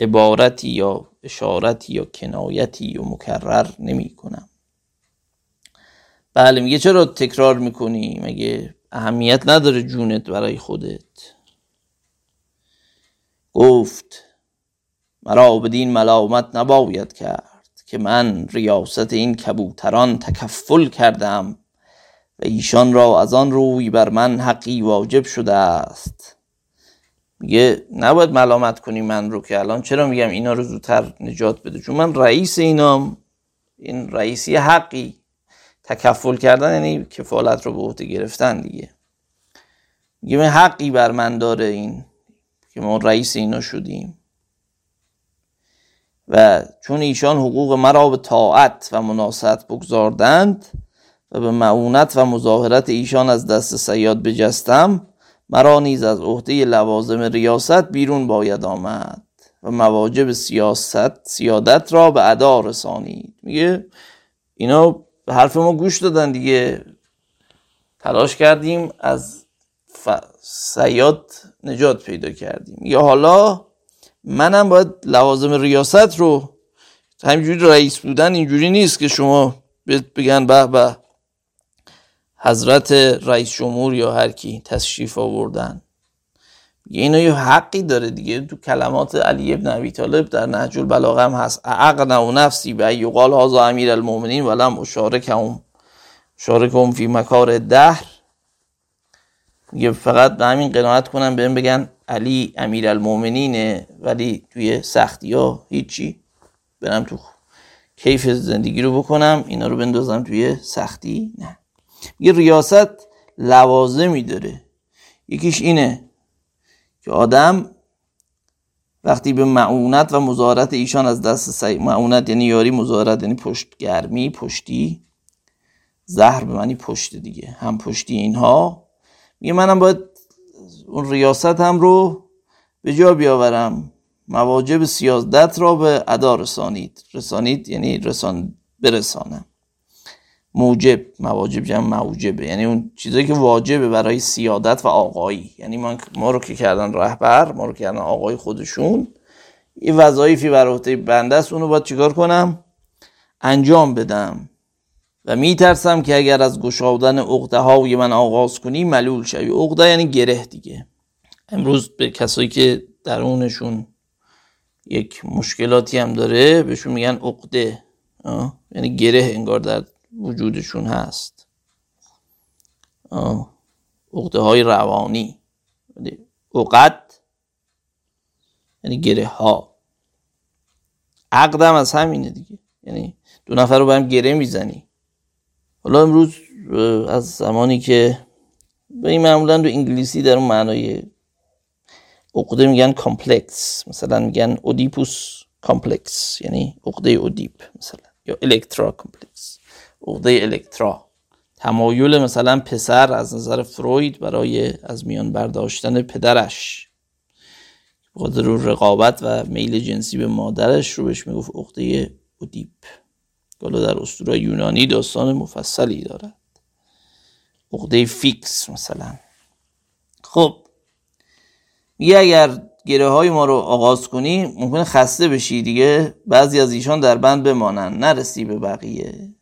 عبارتی یا اشارتی یا کنایتی و مکرر نمی کنم بله میگه چرا تکرار می‌کنی؟ مگه اهمیت نداره جونت برای خودت. گفت مرا بدین ملامت نباید کرد که من ریاست این کبوتران تکفل کردم و ایشان را از آن روی بر من حقی واجب شده است. میگه نباید ملامت کنی من رو که الان چرا میگم اینا رو زودتر نجات بده؟ چون من رئیس اینام. این رئیسی حقی. تکفل کردن یعنی کفالت رو به عهده گرفتن دیگه. میگه حقی بر من داره این که ما رئیس اینا شدیم. و چون ایشان حقوق مرا به طاعت و مناسبت بگذاردند و به معونت و مظاهرت ایشان از دست سیاد بجستم مرا نیز از عهده لوازم ریاست بیرون باید آمد و مواجب سیاست سیادت را به ادا رسانید. میگه اینا به حرف ما گوش دادن دیگه. تلاش کردیم از ف... سیاد نجات پیدا کردیم. یا حالا منم باید لوازم ریاست رو همینجوری رئیس بودن اینجوری نیست که شما بگن به به حضرت رئیس جمهور یا هر کی تشریف آوردن. اینا یه حقی داره دیگه. تو کلمات علی ابن ابی طالب در نهج البلاغه هم هست. عقل و نفسی به یقال هازا امیر المؤمنین ولم اشارکهم اشارکهم فی مکار دهر. میگه فقط به همین قناعت کنم بهم بگن علی امیر المؤمنینه ولی توی سختی ها هیچی. برم تو کیف زندگی رو بکنم اینا رو بندازم توی سختی؟ نه. میگه ریاست لوازمی داره. یکیش اینه. که آدم وقتی به معونت و مزارت ایشان از دست سی... معونت یعنی یاری مزارت یعنی پشت گرمی پشتی زهر به معنی پشت دیگه هم پشتی اینها. میگه منم باید اون ریاست هم رو به جا بیاورم. مواجب سیازدت را به ادا رسانید. رسانید یعنی رسان برسانم. موجب مواجب جمع موجبه. یعنی اون چیزایی که واجبه برای سیادت و آقایی. یعنی ما, ما رو که کردن رهبر ما رو کردن آقای خودشون یه وظایفی بر عهده بنده است. اونو باید چیکار کنم؟ انجام بدم. و میترسم که اگر از گشادن عقده های من آغاز کنی ملول شوی. عقده یعنی گره دیگه. امروز به کسایی که درونشون یک مشکلاتی هم داره بهشون میگن عقده. یعنی گره انگار در وجودشون هست. عقده های روانی. عقد یعنی گره ها عقده هم از همینه دیگه. یعنی دو نفر رو به هم گره می‌زنی. حالا امروز از زمانی که به این معمولا در انگلیسی در اون معنای عقده میگن complex مثلا میگن Oedipus complex یعنی عقده اودیپ مثلا یا Electra complex عقده الکترا. تمایل مثلا پسر از نظر فروید برای از میان برداشتن پدرش. بخاطر رو رقابت و میل جنسی به مادرش رو بهش می‌گفت عقده اودیپ. حالا در اسطوره یونانی داستان مفصلی دارد. عقده فیکس مثلا. خب میگه اگر گره های ما رو آغاز کنی ممکنه خسته بشی دیگه. بعضی از ایشان در بند بمانن. نرسی به بقیه.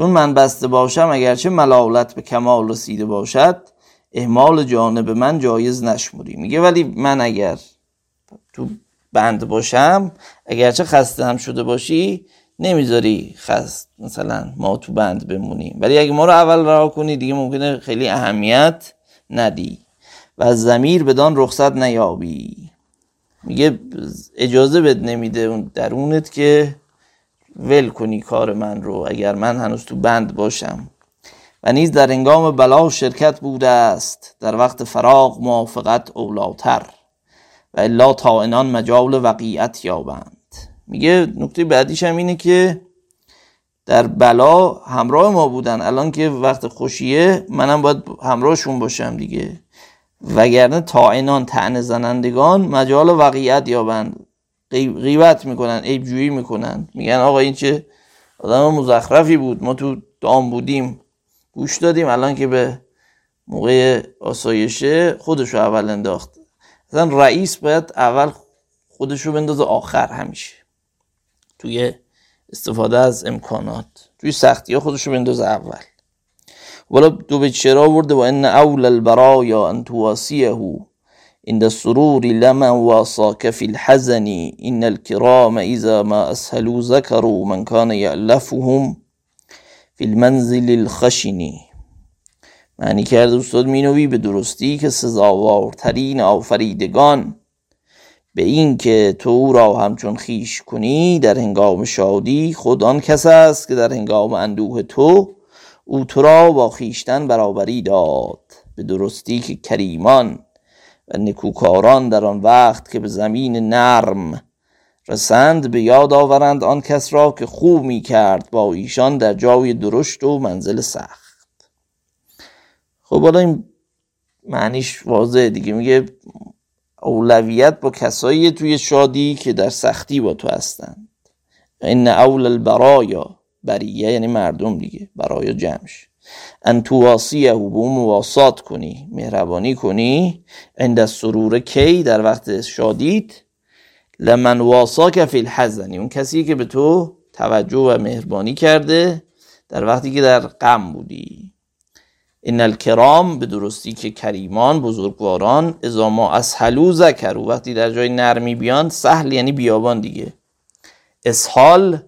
چون من بسته باشم اگرچه ملالت به کمال رسیده باشد احمال جانب من جایز نشموری میگه ولی من اگر تو بند باشم اگرچه خسته هم شده باشی نمی‌ذاری خست مثلا ما تو بند بمونیم. ولی اگه ما رو اول رها کنی دیگه ممکنه خیلی اهمیت ندی و از زمیر بدان رخصت نیابی. میگه اجازه بد نمیده اون درونت که ول کنی کار من رو اگر من هنوز تو بند باشم. و نیز در انگام بلا شرکت بوده است. در وقت فراغ موافقت اولاتر و الا تا انان مجال وقیعت یابند. میگه نکته بعدیش هم اینه که در بلا همراه ما بودن. الان که وقت خوشیه منم باید همراهشون باشم دیگه. وگرنه تاعنان تن زنندگان مجال وقیعت یابند. غیبت می‌کنن عیب جویی می‌کنن. میگن آقا این چه آدم مزخرفی بود. ما تو دام بودیم گوش دادیم. الان که به موقع آسایشه خودشو اول انداخت. مثلا رئیس باید اول خودشو بندازه آخر همیشه. توی استفاده از امکانات. توی سختی ها خودشو بندازه اول. ولی دو به چرا ورده و ان اول البرایا ان تواسیه عند السرور لما واصاك في الحزن إن الكرام إذا ما أسهلوا ذكروا من كان يألفهم في المنزل الخشن. معنی کرده استاد مینوی به درستی که سزاوارترین آفریدگان به این که تو را همچون خیش کنی در هنگام شادی خود آن کس است که در هنگام اندوه تو او تو را با خیشتن برابری داد. به درستی که کریمان و نکوکاران در آن وقت که به زمین نرم رسند به یاد آورند آن کس را که خوب می کرد با ایشان در جای درشت و منزل سخت. خب حالا این معنیش واضحه دیگه. میگه اولویت با کسایی توی شادی که در سختی با تو هستند. این اول البرایا بریه یعنی مردم دیگه برایا جمش. ان تواسیه به اون مواسات کنی مهربانی کنی. عند سرور کی در وقت شادیت؟ لمن واساک فی الحزنی اون کسی که به تو توجه و مهربانی کرده در وقتی که در غم بودی. این الکرام به درستی که کریمان بزرگواران ازا ما اسهلو ذکرو وقتی در جای نرمی بیان سهل یعنی بیابان دیگه. اسهال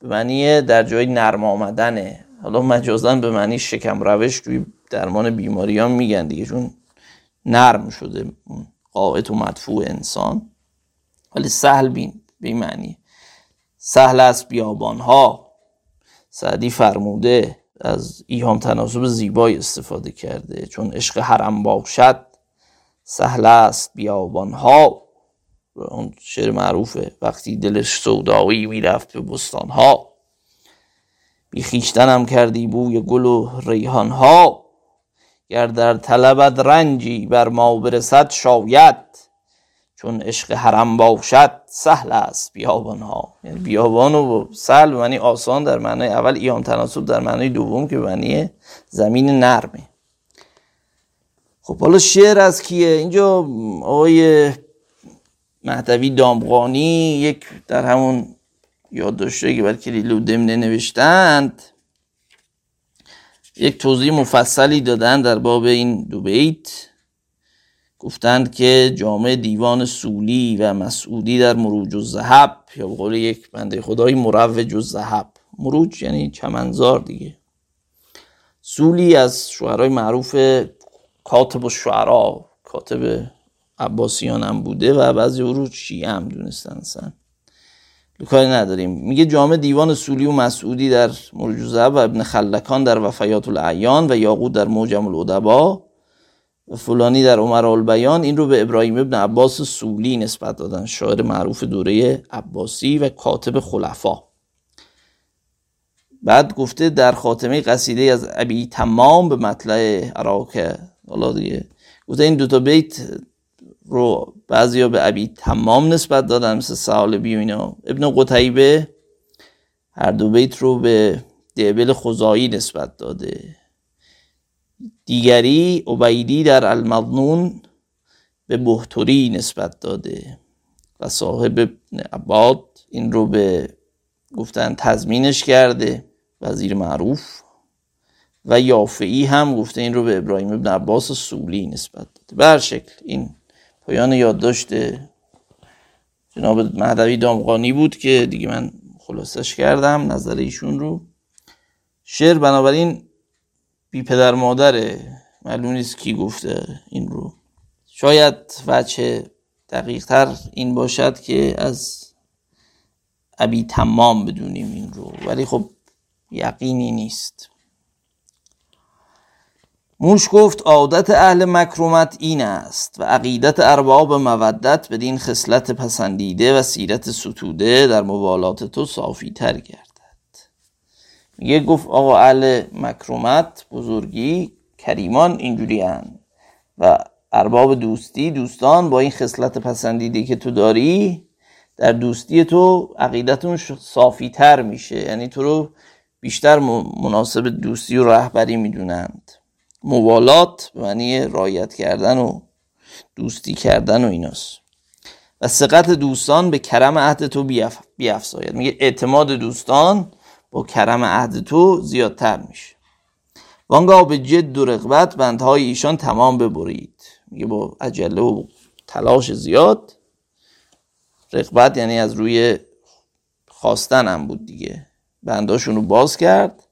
به معنی در جای نرم آمدنه. حالا مجازا به معنی شکم روش توی درمان بیماریان میگن دیگه چون نرم شده قاعد و مدفوع انسان. ولی سهل بین به این معنی. سهل است بیابان ها سعدی فرموده از ایهام تناسب زیبایی استفاده کرده. چون عشق حرم باشد سهل است بیابان ها اون شعر معروفه وقتی دلش سودایی می‌رفت به بستان ها بی خیشتنم کردی بوی گل و ریحان ها گر در طلبت رنجی بر ما برسد شاید چون عشق حرم باشد سهل است بیابان ها. یعنی بیابان و سهل معنی آسان در معنی اول ایام تناسب در معنی دوم که معنی زمین نرمه. خب حالا شعر از کیه؟ اینجا آقای مهدوی دامغانی یک در همون داشته که بلکه لیلو دمنه نوشتند یک توضیح مفصلی دادن در باب این دو بیت. گفتند که جامعه دیوان سولی و مسعودی در مروج و زهب یا به یک بنده خدایی مروج و زهب مروج یعنی چمنزار دیگه. سولی از شعرهای معروف کاتب و شعرا کاتب عباسیان هم بوده و بعضی او رو شیعه هم دونستن سن کاری نداریم. میگه جامعه دیوان سولی و مسعودی در مرجوزه و ابن خلکان در وفیات العیان و یاقود در موجم الادبا و فلانی در عمر البیان. این رو به ابراهیم ابن عباس سولی نسبت دادن. شاعر معروف دوره عباسی و کاتب خلفا. بعد گفته در خاتمه قصیده از ابی تمام به مطلع عراق. حالا دیگه. گفته این دوتا بیت رو بعضیا به ابی تمام نسبت دادن مثل سالبی و ابن قتیبه هر دو بیت رو به دیبل خزایی نسبت داده. دیگری عبیدی در المضنون به بهتوری نسبت داده. و صاحب عباد این رو به گفتن تضمینش کرده وزیر معروف. و یافعی هم گفته این رو به ابراهیم ابن عباس سولی نسبت داده. بر شکل این پایان یادداشت جناب مهدوی دامغانی بود که دیگه من خلاصش کردم نظر ایشون رو. شعر بنابراین بی پدر مادره معلوم نیست کی گفته این رو. شاید وچه دقیق تر این باشد که از ابی تمام بدونیم این رو ولی خب یقینی نیست. موش گفت عادت اهل مکرومت این است و عقیدت ارباب مودت بدین خصلت پسندیده و سیرت ستوده در موالات تو صافی تر گردد. میگه گفت آقا اهل مکرومت بزرگی کریمان اینجوری هن و ارباب دوستی دوستان با این خصلت پسندیده که تو داری در دوستی تو عقیدتون صافی تر میشه. یعنی تو رو بیشتر مناسب دوستی و رهبری می‌دونند. موالات معنی رایت کردن و دوستی کردن و ایناست. و سقط دوستان به کرم عهد تو بیف... بیافزاید میگه اعتماد دوستان با کرم عهد تو زیادتر میشه. وانگاه به جد و رغبت بندهای ایشان تمام ببرید. میگه با عجله و تلاش زیاد. رغبت یعنی از روی خواستن هم بود دیگه. بنداشون رو باز کرد.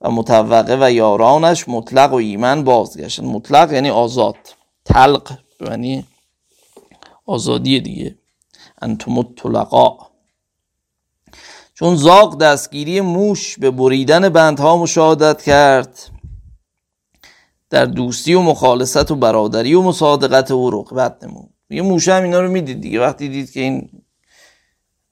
و متوقع و یارانش مطلق و ایمن بازگشتن. مطلق یعنی آزاد. تلق یعنی آزادی دیگه. انتم مطلقا چون زاق دستگیری موش به بریدن بندها مشاهدت کرد. در دوستی و مخالصت و برادری و مصادقت و رقبت نمود. یه موشه هم اینا رو می‌دید دیگه. وقتی دید که این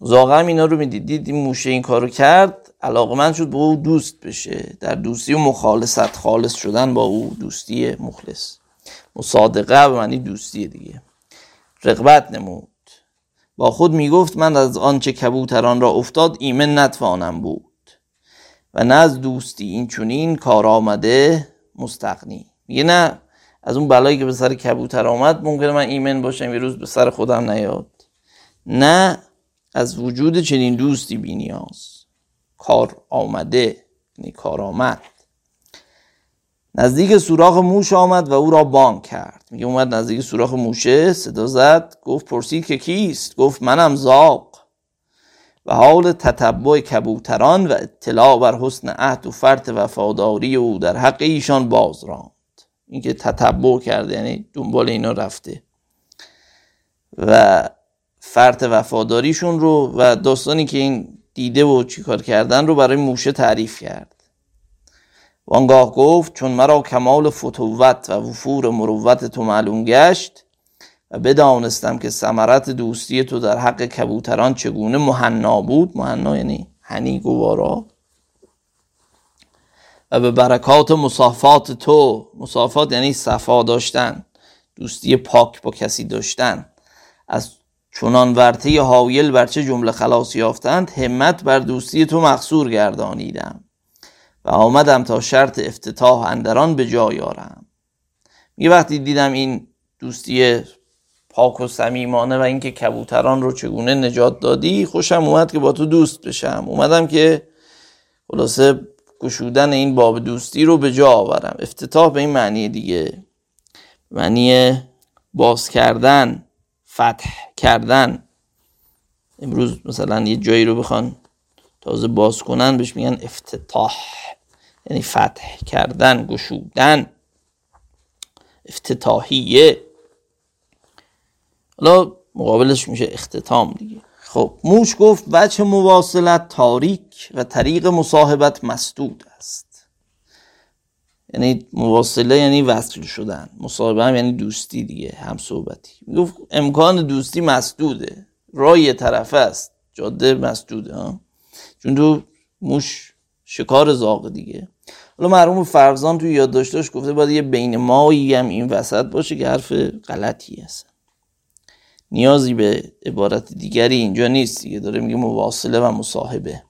زاغم اینا رو می‌دید. دید این موشه این کارو کرد. علاقمند شد با او دوست بشه. در دوستی و مخالصت خالص شدن با او دوستی مخلص. مصادقه به معنی دوستی دیگه. رقبت نمود. با خود می‌گفت من از آنچه کبوتران را افتاد ایمن نتوانم بود. و نه از دوستی این چونین کار آمده مستقنی میگه نه از اون بلایی که به سر کبوتر آمد ممکنه من ایمن باشم یه روز به سر خودم نیاد. نه از وجود چنین دوستی بی نیاز. کار آمده یعنی کار آمد. نزدیک سوراخ موش آمد و او را بانک کرد. میگه اومد نزدیک سوراخ موشه صدا زد گفت پرسید که کیست؟ گفت منم زاق. و حال تتبع کبوتران و اطلاع بر حسن عهد و فرط وفاداری او در حق ایشان باز راند. اینکه تتبع کرده یعنی دنبال اینا رفته. و فرط وفاداریشون رو و داستانی که این دیده و چیکار کردن رو برای موشه تعریف کرد. وانگاه گفت چون مرا کمال فتوت و وفور مروت تو معلوم گشت و بدانستم که سمرت دوستی تو در حق کبوتران چگونه مهنا بود مهنا یعنی هنی گوارا و به برکات مصافات تو مصافات یعنی صفا داشتن دوستی پاک با کسی داشتن از چونان ورته حایل بر چه جمله خلاص یافتند همت بر دوستی تو مقصور گردانیدم و آمدم تا شرط افتتاح اندران به جای آرم. یه وقتی دیدم این دوستی پاک و صمیمانه و اینکه کبوتران رو چگونه نجات دادی خوشم اومد که با تو دوست بشم. اومدم که خلاصه گشودن این باب دوستی رو به جا آورم. افتتاح به این معنی دیگه معنی باز کردن. فتح کردن. امروز مثلا یه جایی رو بخوان تازه باز کنن بهش میگن افتتاح. یعنی فتح کردن گشودن. افتتاحیه. حالا مقابلش میشه اختتام دیگه. خب موش گفت وجه مواصلت تاریک و طریق مصاحبت مسدود است. یعنی مواصله یعنی وصل شدن. مصاحبه هم یعنی دوستی دیگه هم صحبتی. می‌گفت امکان دوستی مسدوده. رای طرف است. جاده مسدوده ها. چون تو موش شکار زاغ دیگه. حالا مرحوم فرزان توی یادداشتاش گفته باید یه بین مایی هم این وسط باشه که حرف غلطی هست نیازی به عبارت دیگری اینجا نیست دیگه. داره میگه مواصله و مصاحبه.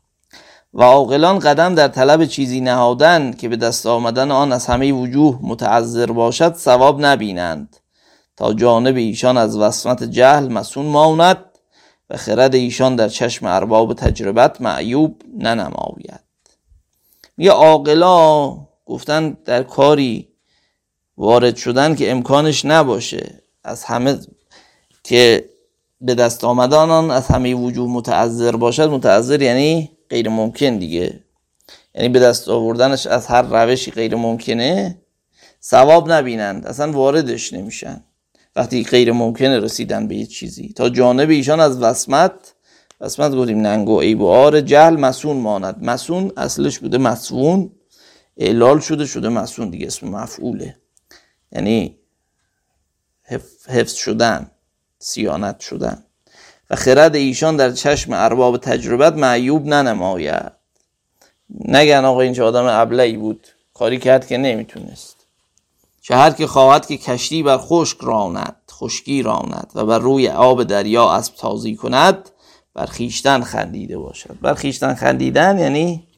و عاقلان قدم در طلب چیزی نهادن که به دست آمدن آن از همه وجوه متعذر باشد ثواب نبینند. تا جانب ایشان از وسمت جهل مسون ماند و خرد ایشان در چشم ارباب تجربت معیوب ننماید. میگه عاقلا گفتن در کاری وارد شدن که امکانش نباشه. از همه که به دست آمدن آن از همه وجود متعذر باشد متعذر یعنی غیر ممکن دیگه. یعنی به دست آوردنش از هر روشی غیر ممکنه ثواب نبینند اصلا واردش نمیشن. وقتی غیر ممکنه رسیدن به یه چیزی. تا جانب ایشان از وسمت وسمت گفتیم ننگ و عیب و آر جهل مسون ماند. مسون اصلش بوده مسون اعلال شده شده مسون دیگه اسم مفعوله. یعنی حفظ شدن سیانت شدن. و خرد ایشان در چشم ارباب تجربت معیوب ننماید. نگن آقا این چه آدم ابلهی بود. کاری کرد که نمی‌تونست. چه هر که خواهد که کشتی بر خشک راند خشکی راند و بر روی آب دریا اسب تازی کند بر خیشتن خندیده باشد. بر خیشتن خندیدن یعنی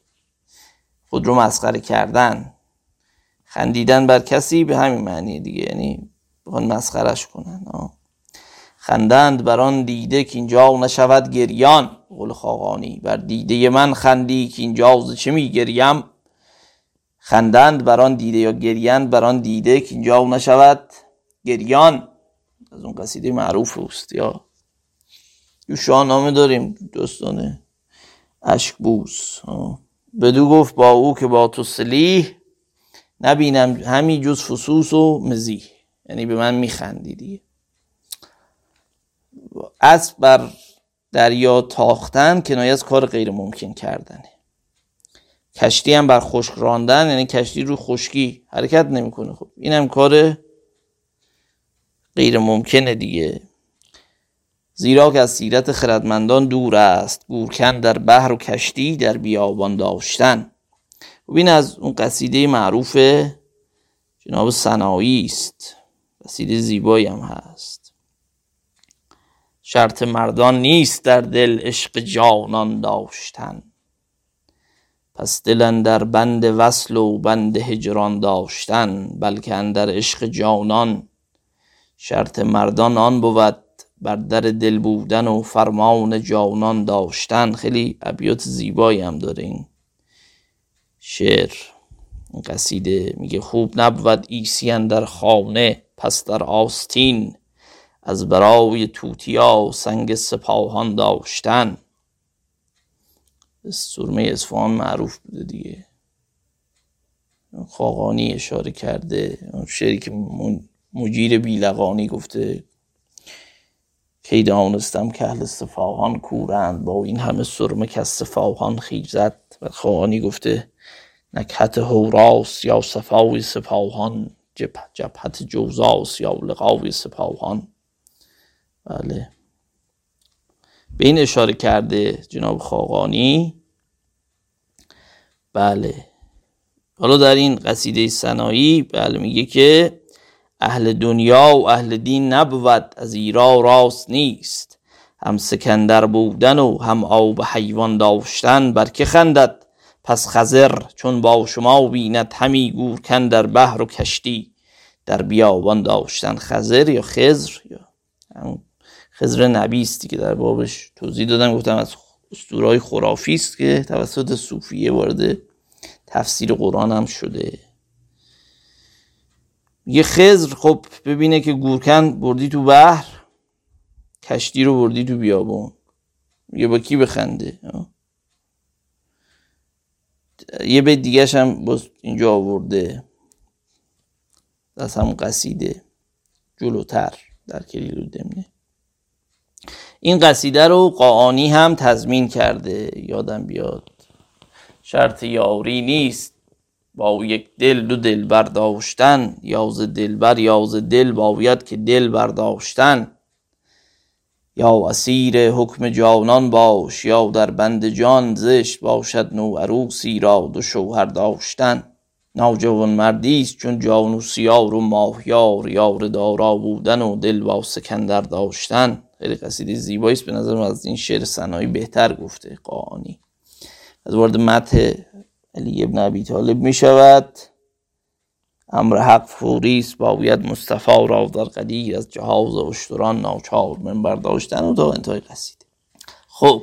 خود رو مسخره کردن. خندیدن بر کسی به همین معنی دیگه یعنی بخوان مسخرش کنن. آه. خندند بر آن دیده که اینجا نشود گریان. قول خاقانی بر دیده من خندی که اینجا چه می گریم؟ خندند بر آن دیده یا گریند بر آن دیده که اینجا نشود گریان. از اون قصیده معروف است یا یو شاهنامه داریم دوستانه اشک بوس بدو گفت با او که با تو سلیح نبینم همین جز فسوس و مزیح. یعنی به من میخندی دیگه. اسب بر دریا تاختن کنایه از کار غیر ممکن کردنه. کشتی هم بر خشک راندن یعنی کشتی رو خشکی حرکت نمی‌کنه. خب اینم کار غیر ممکنه دیگه. زیرا که از سیرت خردمندان دور است. گورکن در بحر و کشتی در بیابان داشتن. و این از اون قصیده معروف جناب سنایی است. قصیده زیبایی هم هست. شرط مردان نیست در دل عشق جانان داشتن. پس دل در بند وصل و بند هجران داشتن بلکه اندر عشق جانان. شرط مردان آن بود بر در دل بودن و فرمان جانان داشتن. خیلی ابیات زیبایی هم داره این شعر. این قصیده میگه خوب نبود ایسی در خانه پس در آستین از برای توتیا سنگ سپاهان داشتن. سرمه اصفهان معروف بوده دیگه. خاقانی اشاره کرده. شعری که مجیر بیلقانی گفته. کی دانستم که اهل صفاهان کورند با این همه سرمه که از صفاهان خیزد. و خواهانی گفته نکهت هوراس یا صفاوی سپاهان جبهت جوزاس یا لقاوی سپاهان. بله. به این اشاره کرده جناب خاقانی. بله. حالا در این قصیده سنایی بله میگه که اهل دنیا و اهل دین نبود از ایرا راست نیست. هم سکندر بودن و هم آب حیوان داشتن بر که خندد؟ پس خزر چون با شما بیند همی گور در بحر و کشتی. در بیابان داشتن خزر یا خزر یا خزر نبیستی که در بابش توضیح دادم. گفتم از اسطورهای خرافی است که توسط صوفیه وارد تفسیر قرآن هم شده. یه خزر خب ببینه که گورکن بردی تو بحر کشتی رو بردی تو بیابون. یه با کی بخنده؟ یه به دیگه هم باز اینجا آورده. از همون قصیده. جلوتر در کلیل دمنه این قصیده رو قاعانی هم تضمین کرده. یادم بیاد. شرط یاری نیست. با یک دل دو دل برداشتن. یاز دلبر یاز دل باید که دل برداشتن. یا اسیر حکم جانان باش. یا در بند جان زشت باشد نو عروسی را دو شوهر داشتن. نوجوان مردی است چون جانوسیار و ماهیار. یار دارا بودن و دل با سکندر داشتن. خیلی قصیده زیبایی به نظر از این شعر سنایی بهتر گفته قانی. از وارد متح علی ابن ابی طالب می شود امر حق فوری است باید مصطفی را در قدیر از جهاز اشتران ناچار من برداشتن و تا انتهای قصیده. خب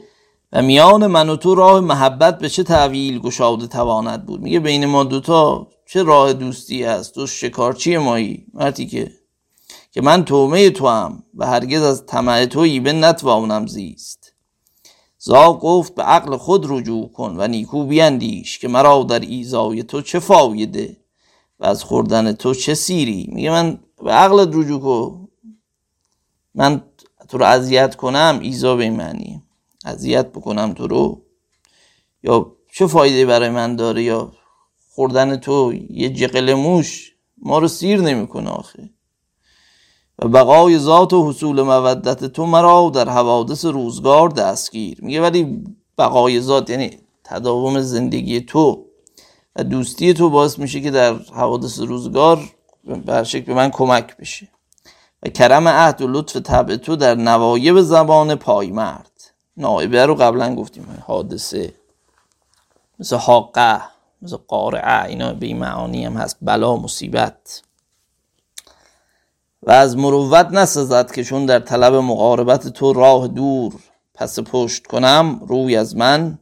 و میان من و تو راه محبت به چه تعویل گشاده تواند بود؟ میگه بین ما دوتا چه راه دوستی است؟ تو شکارچی مایی؟ مرتی که که من تومه تو هم و هرگز از طمع تویی به نتوانم زیست. زاغ گفت به عقل خود رجوع کن و نیکو بیندیش که مرا در ایزای تو چه فایده و از خوردن تو چه سیری. میگه من به عقلت رجوع کن من تو رو اذیت کنم ایزا به معنی اذیت بکنم تو رو. یا چه فایده برای من داره؟ یا خوردن تو یه جقل موش؟ ما رو سیر نمی‌کنه آخه. و بقای ذات و حصول مودت تو مرا در حوادث روزگار دستگیر. میگه ولی بقای ذات یعنی تداوم زندگی تو و دوستی تو باعث میشه که در حوادث روزگار برشک به من کمک بشه. و کرم عهد و لطف طبع تو در نوایب زبان پایمرد. نایبه رو قبلا گفتیم حادثه. مثل حاقه مثل قارعه اینا به این معانی هم هست. بلا مصیبت. و از مروت نسزد که چون در طلب مقاربت تو راه دور پس پشت کنم روی از من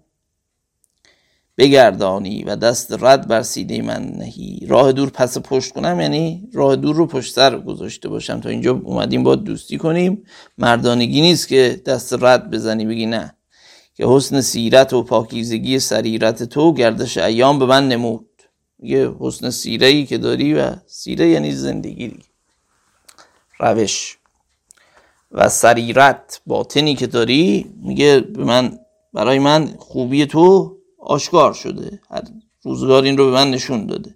بگردانی و دست رد بر سینه من نهی. راه دور پس پشت کنم یعنی راه دور رو پشت سر گذاشته باشم. تا اینجا اومدیم با دوستی کنیم. مردانگی نیست که دست رد بزنی بگی نه. که حسن سیرت و پاکیزگی سریرت تو گردش ایام به من نمود. یه حسن سیره که داری و سیره یعنی زندگی روش. و سریرت باطنی که داری میگه به من برای من خوبی تو آشکار شده. هر روزگار این رو به من نشون داده.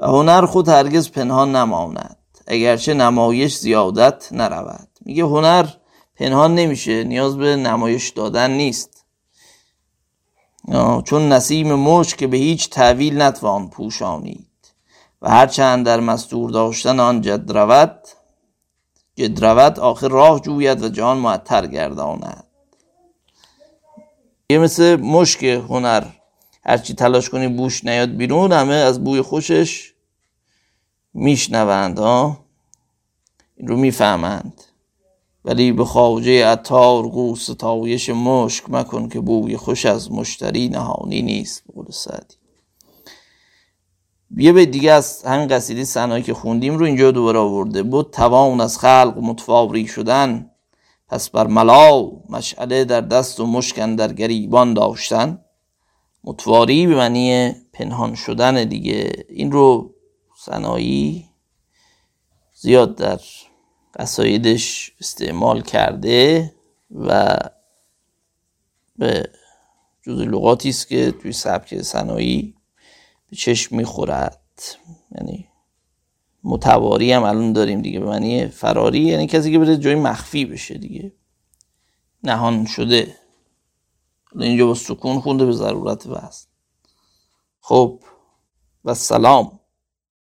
و هنر خود هرگز پنهان نماند. اگرچه نمایش زیادت نرود. میگه هنر پنهان نمیشه نیاز به نمایش دادن نیست. چون نسیم مشک که به هیچ تعویل نتوان پوشانید. و هرچند در مستور داشتن آن جد رود جد رود آخر راه جوید و جان معطر گرداند. یه مثل مشک هنر. هرچی تلاش کنی بوش نیاد بیرون همه از بوی خوشش میشنوند ها؟ این رو می‌فهمند. ولی به خواجه عطار قوس تاویش مشک مکن که بوی خوش از مشتری نهانی نیست بقول سعدی. یه به دیگه از همین قصیده سنایی که خوندیم رو اینجا دوباره آورده. بود توان از خلق متفاوری شدن پس بر ملا مشعله در دست و مشکن در گریبان داشتن. متواری به معنی پنهان شدن دیگه. این رو سنایی زیاد در قصایدش استعمال کرده و به جز لغاتی است که توی سبک سنایی به چشم می‌خورد. یعنی متواری هم الان داریم دیگه. به معنی فراری یعنی کسی که بره جای مخفی بشه دیگه. نهان شده. اینجا با سکون خونده به ضرورت وست خب و سلام.